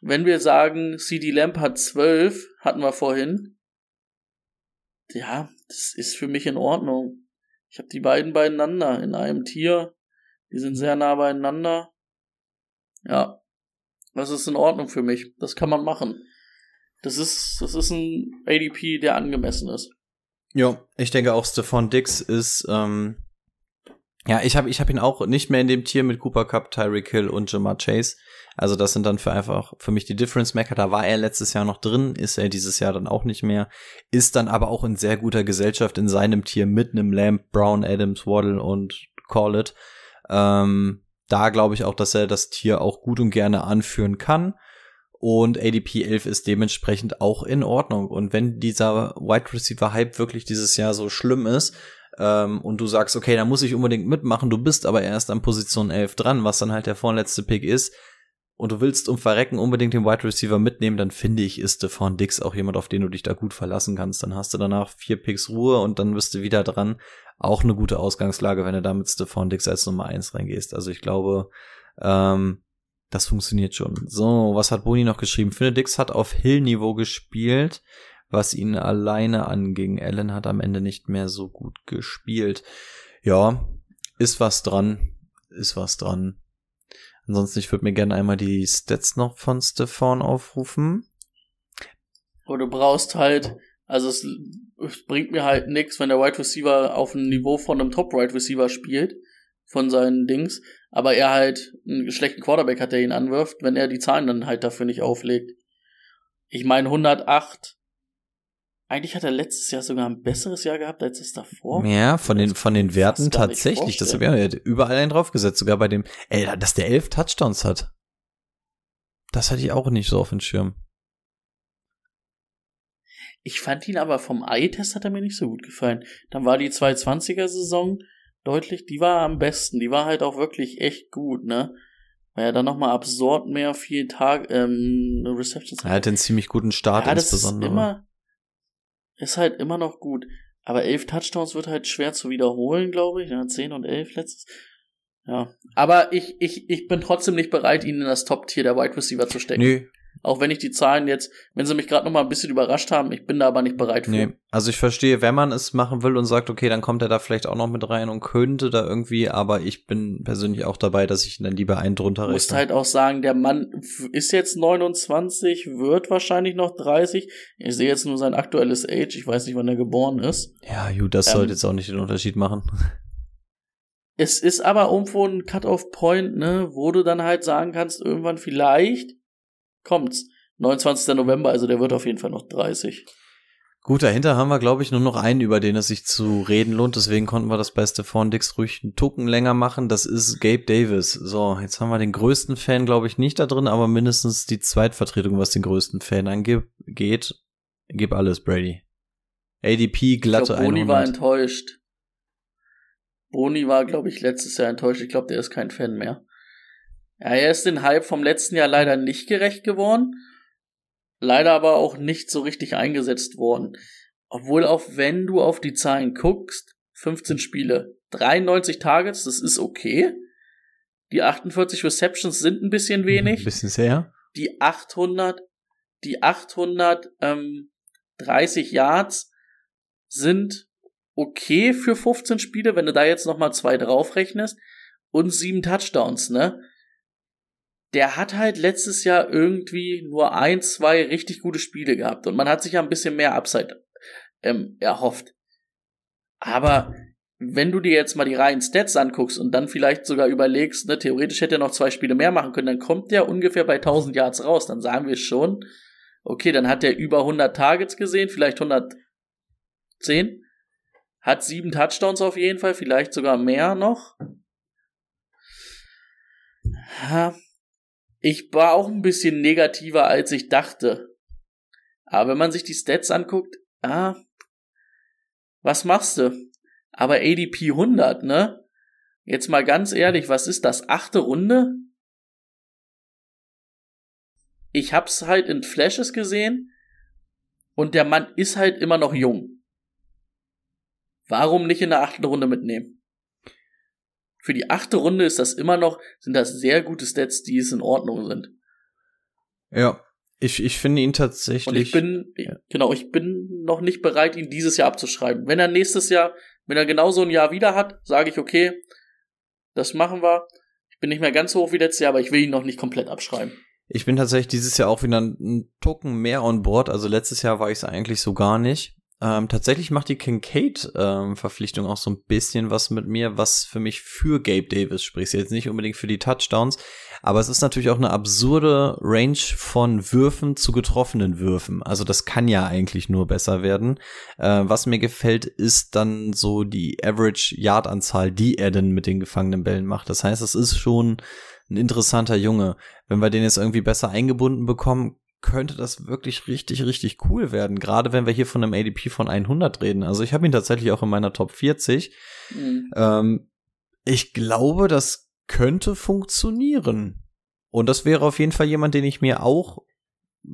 Wenn wir sagen, CD Lamp hat 12, hatten wir vorhin. Ja, das ist für mich in Ordnung. Ich habe die beiden beieinander in einem Tier. Die sind sehr nah beieinander. Ja, das ist in Ordnung für mich. Das kann man machen. Das ist, das ist ein ADP, der angemessen ist. Ja, ich denke auch Stephon Dix ist ähm, ja, ich habe ich hab ihn auch nicht mehr in dem Tier mit Cooper Cup, Tyreek Hill und Jamar Chase. Also das sind dann für einfach für mich die Difference Maker. Da war er letztes Jahr noch drin, ist er dieses Jahr dann auch nicht mehr. Ist dann aber auch in sehr guter Gesellschaft in seinem Tier mit einem Lamb, Brown, Adams, Waddle und Call It. Ähm, da glaube ich auch, dass er das Tier auch gut und gerne anführen kann. Und ADP 11 ist dementsprechend auch in Ordnung. Und wenn dieser Wide Receiver Hype wirklich dieses Jahr so schlimm ist, ähm, und du sagst, okay, da muss ich unbedingt mitmachen, du bist aber erst an Position 11 dran, was dann halt der vorletzte Pick ist, und du willst um Verrecken unbedingt den Wide Receiver mitnehmen, dann finde ich, ist Stephon Dix auch jemand, auf den du dich da gut verlassen kannst. Dann hast du danach vier Picks Ruhe und dann bist du wieder dran. Auch eine gute Ausgangslage, wenn du da mit Stephon Dix als Nummer eins reingehst. Also ich glaube, ähm, das funktioniert schon. So, was hat Boni noch geschrieben? Finde Dix hat auf Hill-Niveau gespielt was ihn alleine anging. Allen hat am Ende nicht mehr so gut gespielt. Ja, ist was dran. Ist was dran. Ansonsten, ich würde mir gerne einmal die Stats noch von Stefan aufrufen. Aber du brauchst halt, also es, es bringt mir halt nichts, wenn der Wide Receiver auf dem Niveau von einem Top Wide Receiver spielt, von seinen Dings, aber er halt einen schlechten Quarterback hat, der ihn anwirft, wenn er die Zahlen dann halt dafür nicht auflegt. Ich meine 108 eigentlich hat er letztes Jahr sogar ein besseres Jahr gehabt als das davor. Ja, von den, von den Werten tatsächlich. Das ich ja überall einen draufgesetzt. Sogar bei dem, ey, dass der elf Touchdowns hat. Das hatte ich auch nicht so auf dem Schirm. Ich fand ihn aber vom Eye-Test hat er mir nicht so gut gefallen. Dann war die 220er-Saison deutlich, die war am besten. Die war halt auch wirklich echt gut, ne? Weil er dann nochmal absurd mehr viel Tag, ähm, Receptions Er hat einen ziemlich guten Start ja, insbesondere. Ist halt immer noch gut. Aber elf Touchdowns wird halt schwer zu wiederholen, glaube ich. Ja, zehn und elf letztes. Ja. Aber ich, ich, ich bin trotzdem nicht bereit, ihn in das Top-Tier der Wide Receiver zu stecken. Nee, auch wenn ich die Zahlen jetzt, wenn sie mich gerade noch mal ein bisschen überrascht haben, ich bin da aber nicht bereit für. Nee, also ich verstehe, wenn man es machen will und sagt, okay, dann kommt er da vielleicht auch noch mit rein und könnte da irgendwie, aber ich bin persönlich auch dabei, dass ich ihn dann lieber einen drunter rechne. Du musst halt auch sagen, der Mann ist jetzt 29, wird wahrscheinlich noch 30. Ich sehe jetzt nur sein aktuelles Age, ich weiß nicht, wann er geboren ist. Ja, gut, das ähm, sollte jetzt auch nicht den Unterschied machen. Es ist aber irgendwo ein Cut-off-Point, ne, wo du dann halt sagen kannst, irgendwann vielleicht kommt's. 29. November, also der wird auf jeden Fall noch 30. Gut, dahinter haben wir, glaube ich, nur noch einen, über den es sich zu reden lohnt. Deswegen konnten wir das bei Stefan Dix ruhig einen Tucken länger machen. Das ist Gabe Davis. So, jetzt haben wir den größten Fan, glaube ich, nicht da drin, aber mindestens die Zweitvertretung, was den größten Fan angeht. Gib alles, Brady. ADP, glatte ich glaub, Boni 100. war enttäuscht. Boni war, glaube ich, letztes Jahr enttäuscht. Ich glaube, der ist kein Fan mehr. Ja, er ist den Hype vom letzten Jahr leider nicht gerecht geworden. Leider aber auch nicht so richtig eingesetzt worden. Obwohl auch wenn du auf die Zahlen guckst, 15 Spiele, 93 Targets, das ist okay. Die 48 Receptions sind ein bisschen wenig. Ein bisschen sehr. Die 800, die 830 ähm, Yards sind okay für 15 Spiele, wenn du da jetzt noch mal zwei draufrechnest und sieben Touchdowns, ne? Der hat halt letztes Jahr irgendwie nur ein, zwei richtig gute Spiele gehabt und man hat sich ja ein bisschen mehr Upside ähm, erhofft. Aber wenn du dir jetzt mal die reinen Stats anguckst und dann vielleicht sogar überlegst, ne, theoretisch hätte er noch zwei Spiele mehr machen können, dann kommt der ungefähr bei 1000 Yards raus. Dann sagen wir schon, okay, dann hat er über 100 Targets gesehen, vielleicht 110. Hat sieben Touchdowns auf jeden Fall, vielleicht sogar mehr noch. Ha, ich war auch ein bisschen negativer, als ich dachte. Aber wenn man sich die Stats anguckt, ah, was machst du? Aber ADP 100, ne? Jetzt mal ganz ehrlich, was ist das? Achte Runde? Ich hab's halt in Flashes gesehen Und der Mann ist halt immer noch jung. Warum nicht in der achten Runde mitnehmen? Für die achte Runde ist das immer noch, sind das sehr gute Stats, die es in Ordnung sind. Ja, ich, ich finde ihn tatsächlich. Und ich bin, ja. genau, ich bin noch nicht bereit, ihn dieses Jahr abzuschreiben. Wenn er nächstes Jahr, wenn er genauso ein Jahr wieder hat, sage ich, okay, das machen wir. Ich bin nicht mehr ganz so hoch wie letztes Jahr, aber ich will ihn noch nicht komplett abschreiben. Ich bin tatsächlich dieses Jahr auch wieder einen Token mehr on board. Also letztes Jahr war ich es eigentlich so gar nicht. Ähm, tatsächlich macht die Kincaid-Verpflichtung ähm, auch so ein bisschen was mit mir, was für mich für Gabe Davis spricht. Jetzt nicht unbedingt für die Touchdowns, aber es ist natürlich auch eine absurde Range von Würfen zu getroffenen Würfen. Also das kann ja eigentlich nur besser werden. Äh, was mir gefällt, ist dann so die Average-Yard-Anzahl, die er denn mit den gefangenen Bällen macht. Das heißt, es ist schon ein interessanter Junge. Wenn wir den jetzt irgendwie besser eingebunden bekommen, könnte das wirklich richtig, richtig cool werden. Gerade wenn wir hier von einem ADP von 100 reden. Also ich habe ihn tatsächlich auch in meiner Top 40. Mhm. Ähm, ich glaube, das könnte funktionieren. Und das wäre auf jeden Fall jemand, den ich mir auch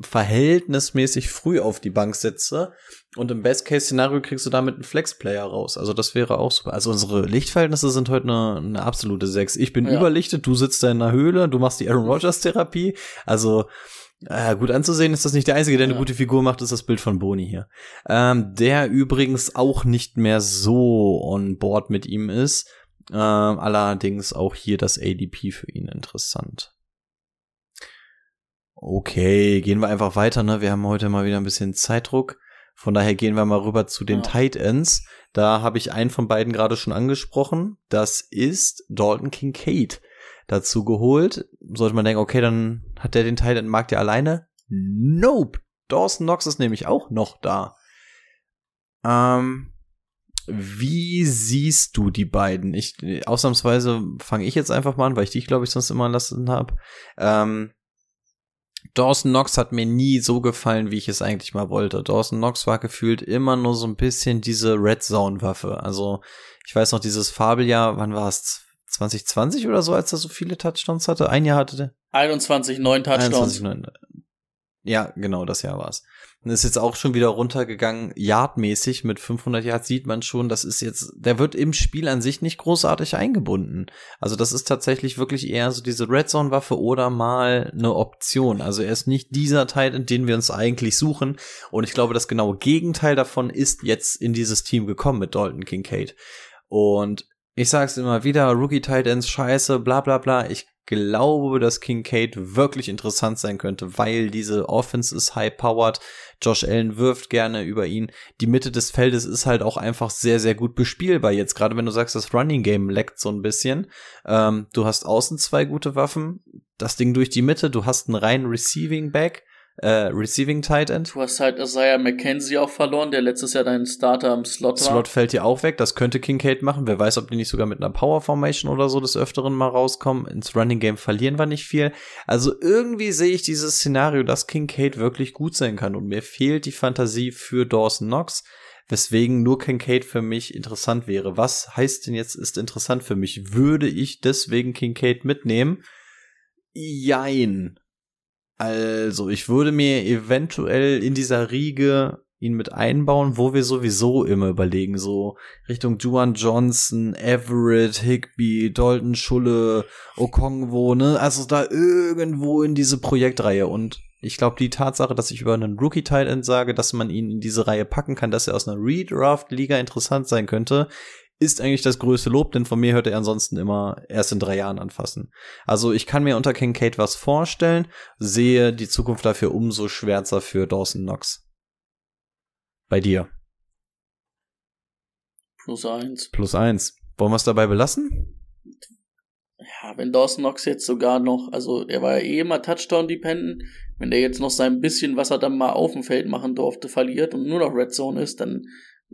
verhältnismäßig früh auf die Bank setze. Und im Best-Case-Szenario kriegst du damit einen Flex-Player raus. Also das wäre auch super. Also unsere Lichtverhältnisse sind heute eine, eine absolute 6. Ich bin ja. überlichtet, du sitzt da in einer Höhle, du machst die Aaron Rodgers-Therapie. Also äh, gut anzusehen ist das nicht der Einzige, der eine ja. gute Figur macht, ist das Bild von Boni hier. Ähm, der übrigens auch nicht mehr so on board mit ihm ist. Ähm, allerdings auch hier das ADP für ihn interessant. Okay, gehen wir einfach weiter, ne? Wir haben heute mal wieder ein bisschen Zeitdruck. Von daher gehen wir mal rüber zu den ja. Tight Ends. Da habe ich einen von beiden gerade schon angesprochen. Das ist Dalton Kincaid dazu geholt. Sollte man denken, okay, dann hat der den Teil den Markt ja alleine. Nope. Dawson Knox ist nämlich auch noch da. Ähm, wie siehst du die beiden? Ich ausnahmsweise fange ich jetzt einfach mal an, weil ich dich glaube ich sonst immer lassen habe. Ähm, Dawson Knox hat mir nie so gefallen, wie ich es eigentlich mal wollte. Dawson Knox war gefühlt immer nur so ein bisschen diese Red Zone Waffe. Also ich weiß noch dieses Fabeljahr, wann war es? 2020 oder so, als er so viele Touchdowns hatte. Ein Jahr hatte der. 21, 9 Touchdowns. 21, 9. Ja, genau, das Jahr war's. Und ist jetzt auch schon wieder runtergegangen, yardmäßig mit 500 Yards sieht man schon, das ist jetzt, der wird im Spiel an sich nicht großartig eingebunden. Also das ist tatsächlich wirklich eher so diese Red Zone Waffe oder mal eine Option. Also er ist nicht dieser Teil, in den wir uns eigentlich suchen. Und ich glaube, das genaue Gegenteil davon ist jetzt in dieses Team gekommen mit Dalton Kincaid. Und ich sag's immer wieder, Rookie Tight Ends scheiße, bla bla bla. Ich glaube, dass Kincaid wirklich interessant sein könnte, weil diese Offense ist high-powered. Josh Allen wirft gerne über ihn. Die Mitte des Feldes ist halt auch einfach sehr, sehr gut bespielbar jetzt. Gerade wenn du sagst, das Running Game leckt so ein bisschen. Ähm, du hast außen zwei gute Waffen. Das Ding durch die Mitte. Du hast einen reinen Receiving Back äh, Receiving Tight End. Du hast halt Isaiah McKenzie auch verloren, der letztes Jahr dein Starter im Slot war. Slot fällt dir auch weg, das könnte Kincaid machen. Wer weiß, ob die nicht sogar mit einer Power Formation oder so des Öfteren mal rauskommen. Ins Running Game verlieren wir nicht viel. Also irgendwie sehe ich dieses Szenario, dass Kincaid wirklich gut sein kann und mir fehlt die Fantasie für Dawson Knox weswegen nur Kincaid für mich interessant wäre. Was heißt denn jetzt ist interessant für mich? Würde ich deswegen Kincaid mitnehmen? Jein. Also, ich würde mir eventuell in dieser Riege ihn mit einbauen, wo wir sowieso immer überlegen, so Richtung Juan Johnson, Everett, Higby, Dalton Schulle, Okongwo, ne? Also da irgendwo in diese Projektreihe. Und ich glaube, die Tatsache, dass ich über einen Rookie-Tight sage, dass man ihn in diese Reihe packen kann, dass er aus einer Redraft-Liga interessant sein könnte, ist eigentlich das größte Lob, denn von mir hört er ansonsten immer erst in drei Jahren anfassen. Also ich kann mir unter Kincaid was vorstellen, sehe die Zukunft dafür umso schwärzer für Dawson Knox. Bei dir. Plus eins. Plus eins. Wollen wir es dabei belassen? Ja, wenn Dawson Knox jetzt sogar noch, also er war ja eh immer Touchdown-dependent, wenn der jetzt noch sein bisschen, was er dann mal auf dem Feld machen durfte, verliert und nur noch Red Zone ist, dann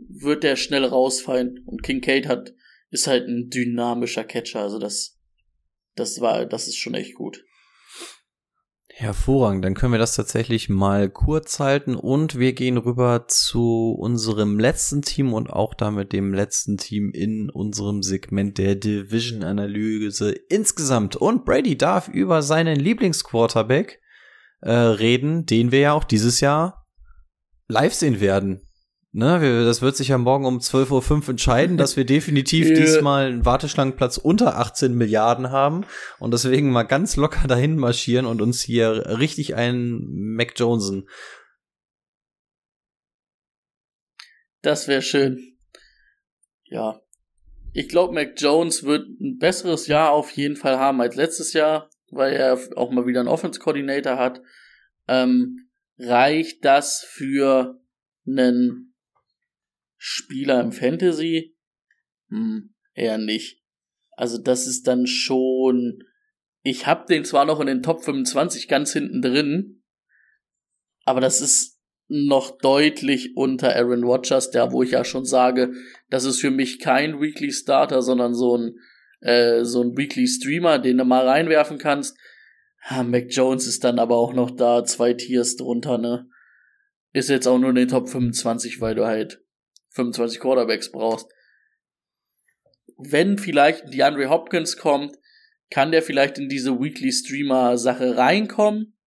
wird der schnell rausfallen. Und Kincaid hat, ist halt ein dynamischer Catcher. Also das, das war, das ist schon echt gut. Hervorragend, dann können wir das tatsächlich mal kurz halten und wir gehen rüber zu unserem letzten Team und auch damit dem letzten Team in unserem Segment der Division-Analyse insgesamt. Und Brady darf über seinen Lieblingsquarterback äh, reden, den wir ja auch dieses Jahr live sehen werden. Ne, wir, das wird sich ja morgen um 12.05 Uhr entscheiden, dass wir definitiv Ja. diesmal einen Warteschlangenplatz unter 18 Milliarden haben und deswegen mal ganz locker dahin marschieren und uns hier richtig einen Mac Jonesen. Das wäre schön. Ja. Ich glaube, Mac Jones wird ein besseres Jahr auf jeden Fall haben als letztes Jahr, weil er auch mal wieder einen Offense-Coordinator hat. Ähm, reicht das für einen Spieler im Fantasy? Hm, eher nicht. Also das ist dann schon. Ich hab den zwar noch in den Top 25 ganz hinten drin, aber das ist noch deutlich unter Aaron Rodgers, der, wo ich ja schon sage, das ist für mich kein Weekly Starter, sondern so ein, äh, so ein Weekly Streamer, den du mal reinwerfen kannst. Ja, Mac Jones ist dann aber auch noch da, zwei Tiers drunter, ne? Ist jetzt auch nur in den Top 25, weil du halt 25 Quarterbacks brauchst. Wenn vielleicht DeAndre Hopkins kommt, kann der vielleicht in diese Weekly Streamer Sache reinkommen,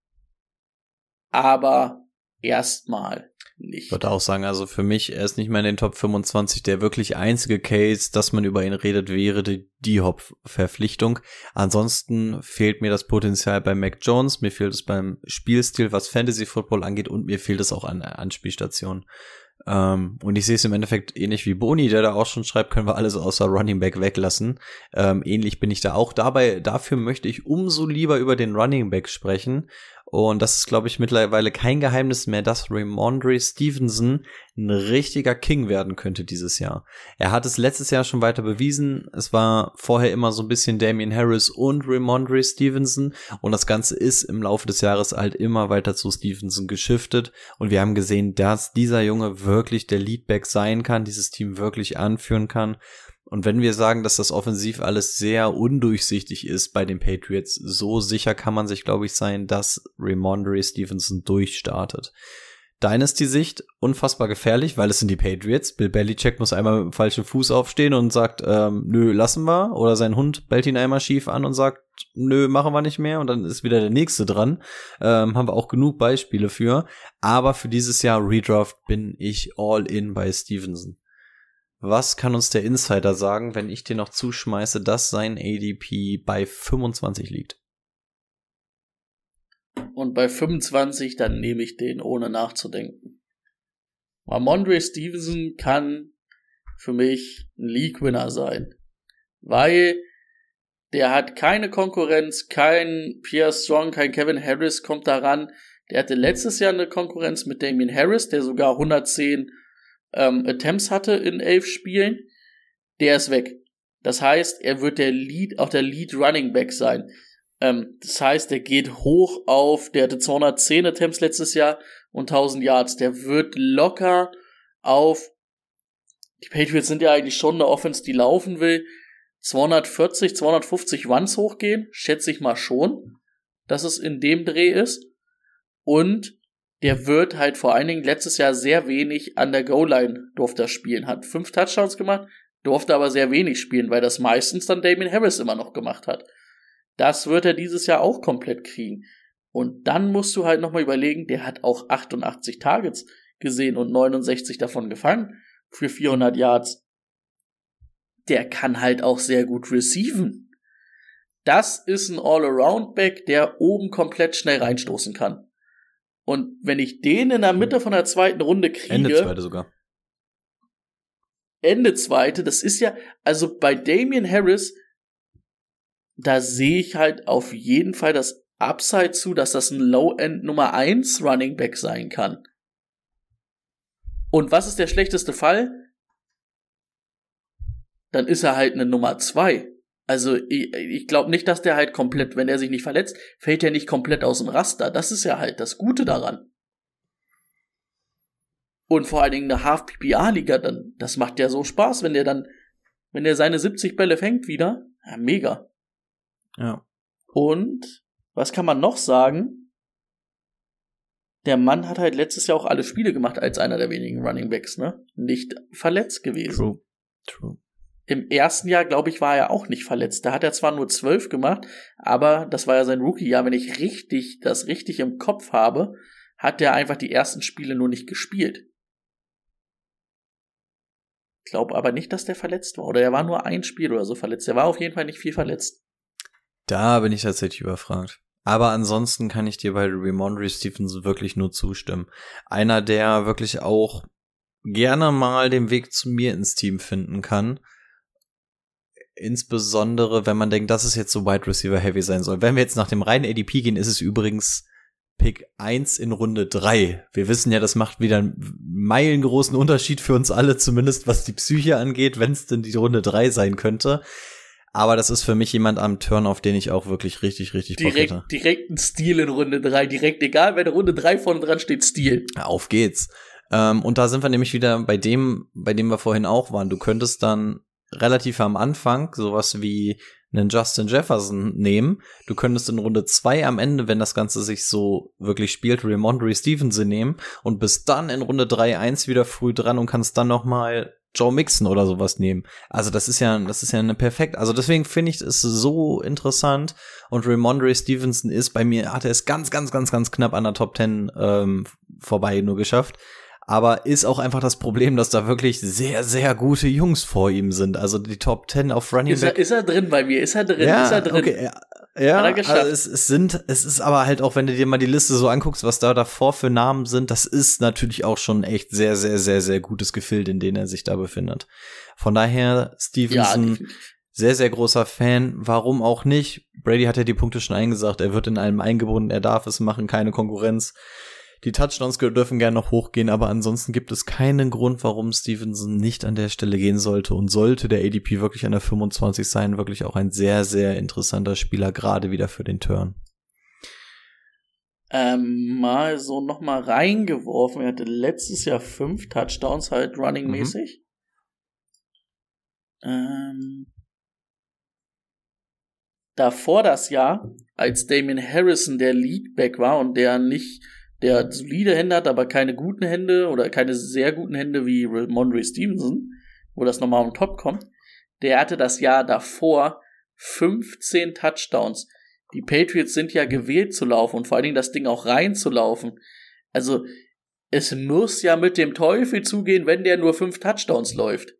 aber erstmal nicht. Ich würde auch sagen, also für mich, er ist nicht mehr in den Top 25. Der wirklich einzige Case, dass man über ihn redet, wäre die, die Hop-Verpflichtung. Ansonsten fehlt mir das Potenzial bei Mac Jones, mir fehlt es beim Spielstil, was Fantasy Football angeht und mir fehlt es auch an Anspielstationen. Ähm, und ich sehe es im Endeffekt ähnlich wie Boni, der da auch schon schreibt, können wir alles außer Running Back weglassen. Ähm, ähnlich bin ich da auch. Dabei, dafür möchte ich umso lieber über den Running Back sprechen. Und das ist, glaube ich, mittlerweile kein Geheimnis mehr, dass Ramondre Stevenson ein richtiger King werden könnte dieses Jahr. Er hat es letztes Jahr schon weiter bewiesen. Es war vorher immer so ein bisschen Damian Harris und Ramondre Stevenson. Und das Ganze ist im Laufe des Jahres halt immer weiter zu Stevenson geschiftet. Und wir haben gesehen, dass dieser Junge wirklich der Leadback sein kann, dieses Team wirklich anführen kann. Und wenn wir sagen, dass das offensiv alles sehr undurchsichtig ist bei den Patriots, so sicher kann man sich, glaube ich, sein, dass Ramondre Stevenson durchstartet. Dynasty-Sicht unfassbar gefährlich, weil es sind die Patriots. Bill Belichick muss einmal mit dem falschen Fuß aufstehen und sagt, ähm, nö, lassen wir. Oder sein Hund bellt ihn einmal schief an und sagt, nö, machen wir nicht mehr. Und dann ist wieder der nächste dran. Ähm, haben wir auch genug Beispiele für. Aber für dieses Jahr Redraft bin ich all in bei Stevenson. Was kann uns der Insider sagen, wenn ich dir noch zuschmeiße, dass sein ADP bei 25 liegt? Und bei 25, dann nehme ich den ohne nachzudenken. Ramondre Stevenson kann für mich ein League-Winner sein. Weil der hat keine Konkurrenz, kein Pierre Strong, kein Kevin Harris kommt daran. Der hatte letztes Jahr eine Konkurrenz mit Damien Harris, der sogar 110 ähm, Attempts hatte in elf Spielen. Der ist weg. Das heißt, er wird der Lead, auch der Lead Running Back sein. Ähm, das heißt, der geht hoch auf, der hatte 210 Attempts letztes Jahr und 1000 Yards. Der wird locker auf, die Patriots sind ja eigentlich schon eine Offense, die laufen will, 240, 250 Runs hochgehen, schätze ich mal schon, dass es in dem Dreh ist. Und der wird halt vor allen Dingen letztes Jahr sehr wenig an der Goal-Line durfte er spielen. Hat fünf Touchdowns gemacht, durfte aber sehr wenig spielen, weil das meistens dann Damien Harris immer noch gemacht hat. Das wird er dieses Jahr auch komplett kriegen. Und dann musst du halt nochmal überlegen, der hat auch 88 Targets gesehen und 69 davon gefangen für 400 Yards. Der kann halt auch sehr gut receiven. Das ist ein All-Around-Back, der oben komplett schnell reinstoßen kann. Und wenn ich den in der Mitte von der zweiten Runde kriege. Ende zweite sogar. Ende zweite, das ist ja, also bei Damian Harris, da sehe ich halt auf jeden Fall das Upside zu, dass das ein Low-End Nummer 1 Running Back sein kann. Und was ist der schlechteste Fall? Dann ist er halt eine Nummer 2. Also ich, ich glaube nicht, dass der halt komplett, wenn er sich nicht verletzt, fällt er nicht komplett aus dem Raster. Das ist ja halt das Gute daran. Und vor allen Dingen eine Half-PPA-Liga, dann, das macht ja so Spaß, wenn der dann, wenn der seine 70 Bälle fängt wieder. Ja, mega. Ja. Und was kann man noch sagen? Der Mann hat halt letztes Jahr auch alle Spiele gemacht als einer der wenigen Running Backs, ne? Nicht verletzt gewesen. True. True. Im ersten Jahr, glaube ich, war er auch nicht verletzt. Da hat er zwar nur zwölf gemacht, aber das war ja sein Rookie-Jahr. Wenn ich richtig, das richtig im Kopf habe, hat der einfach die ersten Spiele nur nicht gespielt. Glaube aber nicht, dass der verletzt war. Oder er war nur ein Spiel oder so verletzt. Er war auf jeden Fall nicht viel verletzt. Da bin ich tatsächlich überfragt. Aber ansonsten kann ich dir bei Ramondre Stevenson wirklich nur zustimmen. Einer, der wirklich auch gerne mal den Weg zu mir ins Team finden kann. Insbesondere, wenn man denkt, dass es jetzt so Wide Receiver Heavy sein soll. Wenn wir jetzt nach dem reinen ADP gehen, ist es übrigens Pick 1 in Runde 3. Wir wissen ja, das macht wieder einen meilengroßen Unterschied für uns alle, zumindest was die Psyche angeht, wenn es denn die Runde 3 sein könnte. Aber das ist für mich jemand am Turn, auf den ich auch wirklich richtig, richtig direkt, Bock hätte. Direkt ein Stil in Runde 3. Direkt, egal, wenn Runde 3 vorne dran steht, Stil. Auf geht's. Ähm, und da sind wir nämlich wieder bei dem, bei dem wir vorhin auch waren. Du könntest dann relativ am Anfang sowas wie einen Justin Jefferson nehmen. Du könntest in Runde 2 am Ende, wenn das Ganze sich so wirklich spielt, Ramondre Stevenson nehmen und bist dann in Runde 3 1 wieder früh dran und kannst dann noch mal Joe Mixon oder sowas nehmen. Also das ist ja, das ist ja eine perfekt. Also deswegen finde ich es so interessant. Und Ramondre Stevenson ist bei mir, hat er es ganz, ganz, ganz, ganz knapp an der Top 10 ähm, vorbei nur geschafft. Aber ist auch einfach das Problem, dass da wirklich sehr, sehr gute Jungs vor ihm sind. Also die Top 10 auf Running ist er, Back. Ist er drin bei mir? Ist er drin? Ja, ist er drin? Okay, ja. Ja, also es, es sind, es ist aber halt auch, wenn du dir mal die Liste so anguckst, was da davor für Namen sind, das ist natürlich auch schon echt sehr, sehr, sehr, sehr gutes Gefilde, in dem er sich da befindet. Von daher, Stevenson, definitiv. sehr, sehr großer Fan. Warum auch nicht? Brady hat ja die Punkte schon eingesagt. Er wird in allem eingebunden. Er darf es machen. Keine Konkurrenz. Die Touchdowns dürfen gerne noch hochgehen, aber ansonsten gibt es keinen Grund, warum Stevenson nicht an der Stelle gehen sollte. Und sollte der ADP wirklich an der 25 sein, wirklich auch ein sehr, sehr interessanter Spieler, gerade wieder für den Turn. ähm, mal so noch mal reingeworfen. Er hatte letztes Jahr fünf Touchdowns halt running-mäßig. Ähm, davor das Jahr, als Damien Harrison der Leadback war und der nicht, der solide Hände hat, aber keine guten Hände oder keine sehr guten Hände wie Mondre Stevenson, wo das nochmal on top kommt, der hatte das Jahr davor 15 Touchdowns. Die Patriots sind ja gewählt zu laufen und vor allen Dingen das Ding auch reinzulaufen. Also, es muss ja mit dem Teufel zugehen, wenn der nur fünf Touchdowns läuft.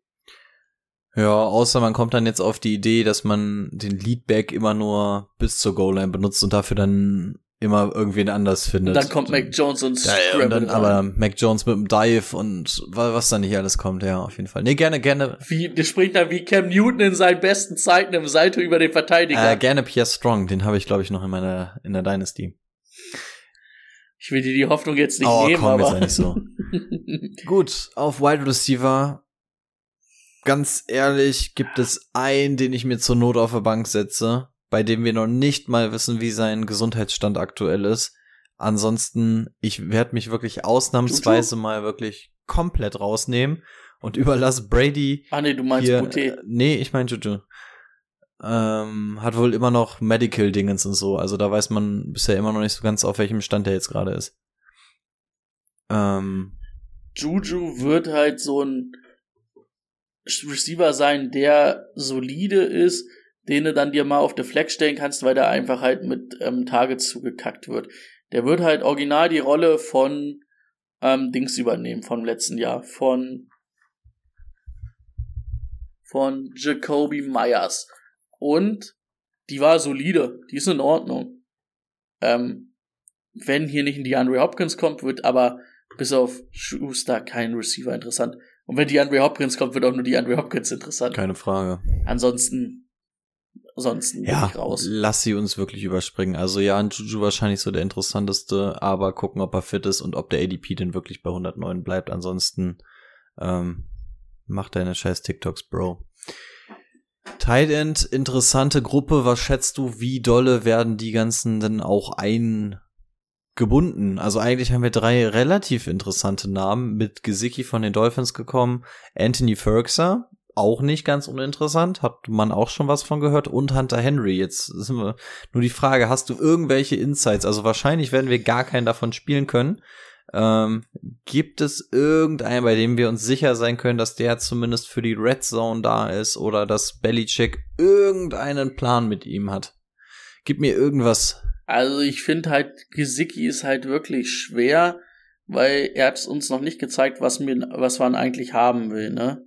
Ja, außer man kommt dann jetzt auf die Idee, dass man den Leadback immer nur bis zur Goal-Line benutzt und dafür dann immer irgendwen anders findet. Und dann kommt Mac Jones und ja, und dann aber Mac Jones mit dem Dive und wa- was da nicht alles kommt, ja, auf jeden Fall. Nee, gerne, gerne, Wie, der springt dann wie Cam Newton in seinen besten Zeiten im Salto über den Verteidiger. äh, gerne Pierre Strong, den habe ich glaube ich noch in meiner in der Dynasty. ich will dir die Hoffnung jetzt nicht Oh, nehmen, komm, jetzt aber. nicht so. Gut, auf Wide Receiver. Ganz ehrlich, gibt es einen, den ich mir zur Not auf der Bank setze, bei dem wir noch nicht mal wissen, wie sein Gesundheitsstand aktuell ist. Ansonsten, ich werde mich wirklich ausnahmsweise mal wirklich komplett rausnehmen und überlasse Brady ah, nee, du meinst hier. Boutte. Äh, nee, ich meine Juju. Ähm, hat wohl immer noch Medical-Dingens und so. Also da weiß man bisher immer noch nicht so ganz, auf welchem Stand er jetzt gerade ist. Ähm, Juju wird halt so ein Receiver sein, der solide ist, den du dann dir mal auf der Flex stellen kannst, weil der einfach halt mit ähm, Targets zugekackt wird. Der wird halt original die Rolle von ähm, Dings übernehmen vom letzten Jahr, von von Jacoby Myers. Und die war solide, die ist in Ordnung. Ähm, wenn hier nicht ein DeAndre Hopkins kommt, wird aber bis auf Schuster kein Receiver interessant. Und wenn DeAndre Hopkins kommt, wird auch nur DeAndre Hopkins interessant. keine Frage. Ansonsten, ansonsten bin Ja, raus. lass sie uns wirklich überspringen. Also ja, ein Juju wahrscheinlich so der interessanteste, aber gucken, ob er fit ist und ob der ADP denn wirklich bei 109 bleibt. Ansonsten ähm, mach deine scheiß TikToks, Bro. Tight End, interessante Gruppe. Was schätzt du, wie dolle werden die ganzen denn auch eingebunden? Also eigentlich haben wir drei relativ interessante Namen mit Gesicki von den Dolphins gekommen, Anthony Ferguson, auch nicht ganz uninteressant, hat man auch schon was von gehört und Hunter Henry. Jetzt sind wir nur die Frage, hast du irgendwelche Insights? Also wahrscheinlich werden wir gar keinen davon spielen können. Ähm, gibt es irgendeinen, bei dem wir uns sicher sein können, dass der zumindest für die Red Zone da ist oder dass Belichick irgendeinen Plan mit ihm hat? Gib mir irgendwas, Also ich finde halt, Gesicki ist halt wirklich schwer, weil er hat uns noch nicht gezeigt, was, mir, was man eigentlich haben will, ne?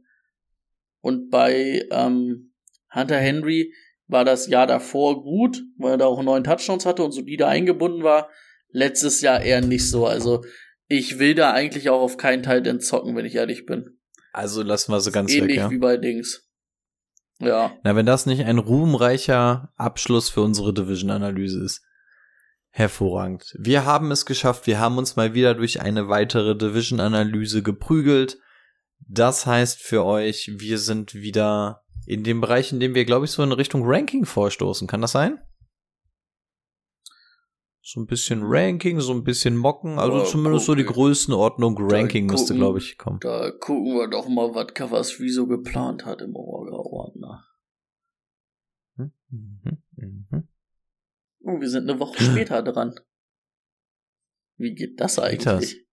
Und bei ähm, Hunter Henry war das Jahr davor gut, weil er da auch neun Touchdowns hatte und solide eingebunden war. Letztes Jahr eher nicht so. Also ich will da eigentlich auch auf keinen Teil denn zocken, wenn ich ehrlich bin. Also lassen wir so ganz Ähnlich weg, ja. wie bei Dings. Ja. Na, wenn das nicht ein ruhmreicher Abschluss für unsere Division-Analyse ist. Hervorragend. Wir haben es geschafft. Wir haben uns mal wieder durch eine weitere Division-Analyse geprügelt. Das heißt für euch, wir sind wieder in dem Bereich, in dem wir, glaube ich, so in Richtung Ranking vorstoßen. Kann das sein? So ein bisschen Ranking, so ein bisschen Mocken, also Ja, zumindest so die. Größenordnung Ranking Dann müsste, gucken. glaube ich, kommen. Da gucken wir doch mal, was Covers Wieso geplant hat im Orga-Ordner. Mhm, mhm, mhm. Oh, wir sind eine Woche später dran. Wie geht das? eigentlich?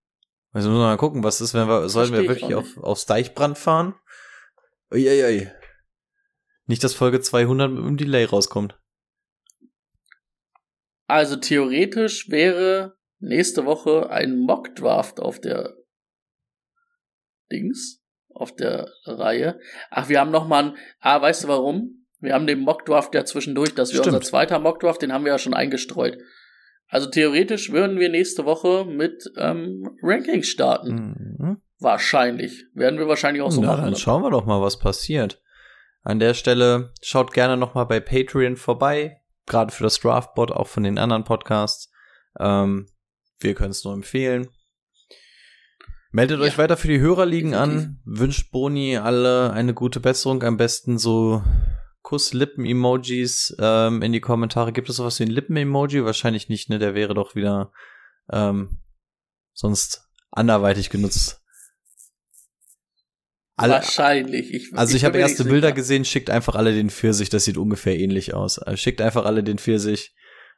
Also müssen wir mal gucken, was ist, wenn wir, sollen wir wirklich auf, aufs Deichbrand fahren? Uiuiui. Nicht, dass Folge 200 mit einem Delay rauskommt. Also theoretisch wäre nächste Woche ein Mock-Draft auf der Dings, auf der Reihe. Ach, wir haben noch mal ein, ah, weißt du warum? Wir haben den Mock-Draft ja zwischendurch, dass wir Stimmt. unser zweiter Mock-Draft, den haben wir ja schon eingestreut. Also theoretisch würden wir nächste Woche mit ähm, Rankings starten. Mhm. Wahrscheinlich. Werden wir wahrscheinlich auch so Na, machen. dann ne? schauen wir doch mal, was passiert. An der Stelle schaut gerne noch mal bei Patreon vorbei, gerade für das Draftbot, auch von den anderen Podcasts. Ähm, wir können es nur empfehlen. Meldet Ja. euch weiter für die Hörerligen an. Wünscht Boni alle eine gute Besserung. Am besten so Kuss-Lippen-Emojis ähm, in die Kommentare. Gibt es sowas wie ein Lippen-Emoji? Wahrscheinlich nicht, ne? Der wäre doch wieder ähm, sonst anderweitig genutzt. Alle, Wahrscheinlich. Ich, also ich, bin habe erste Bilder sicher. gesehen, schickt einfach alle den Pfirsich, das sieht ungefähr ähnlich aus. Also schickt einfach alle den Pfirsich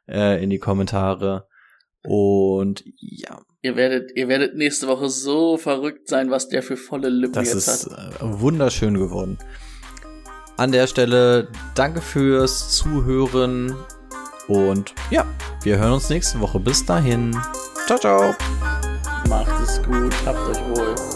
äh, in die Kommentare. Und ja, Ihr werdet, ihr werdet nächste Woche so verrückt sein, was der für volle Lippen das jetzt ist hat. äh, wunderschön geworden. An der Stelle danke fürs Zuhören und ja, wir hören uns nächste Woche. Bis dahin. Ciao, ciao. Macht es gut, habt euch wohl.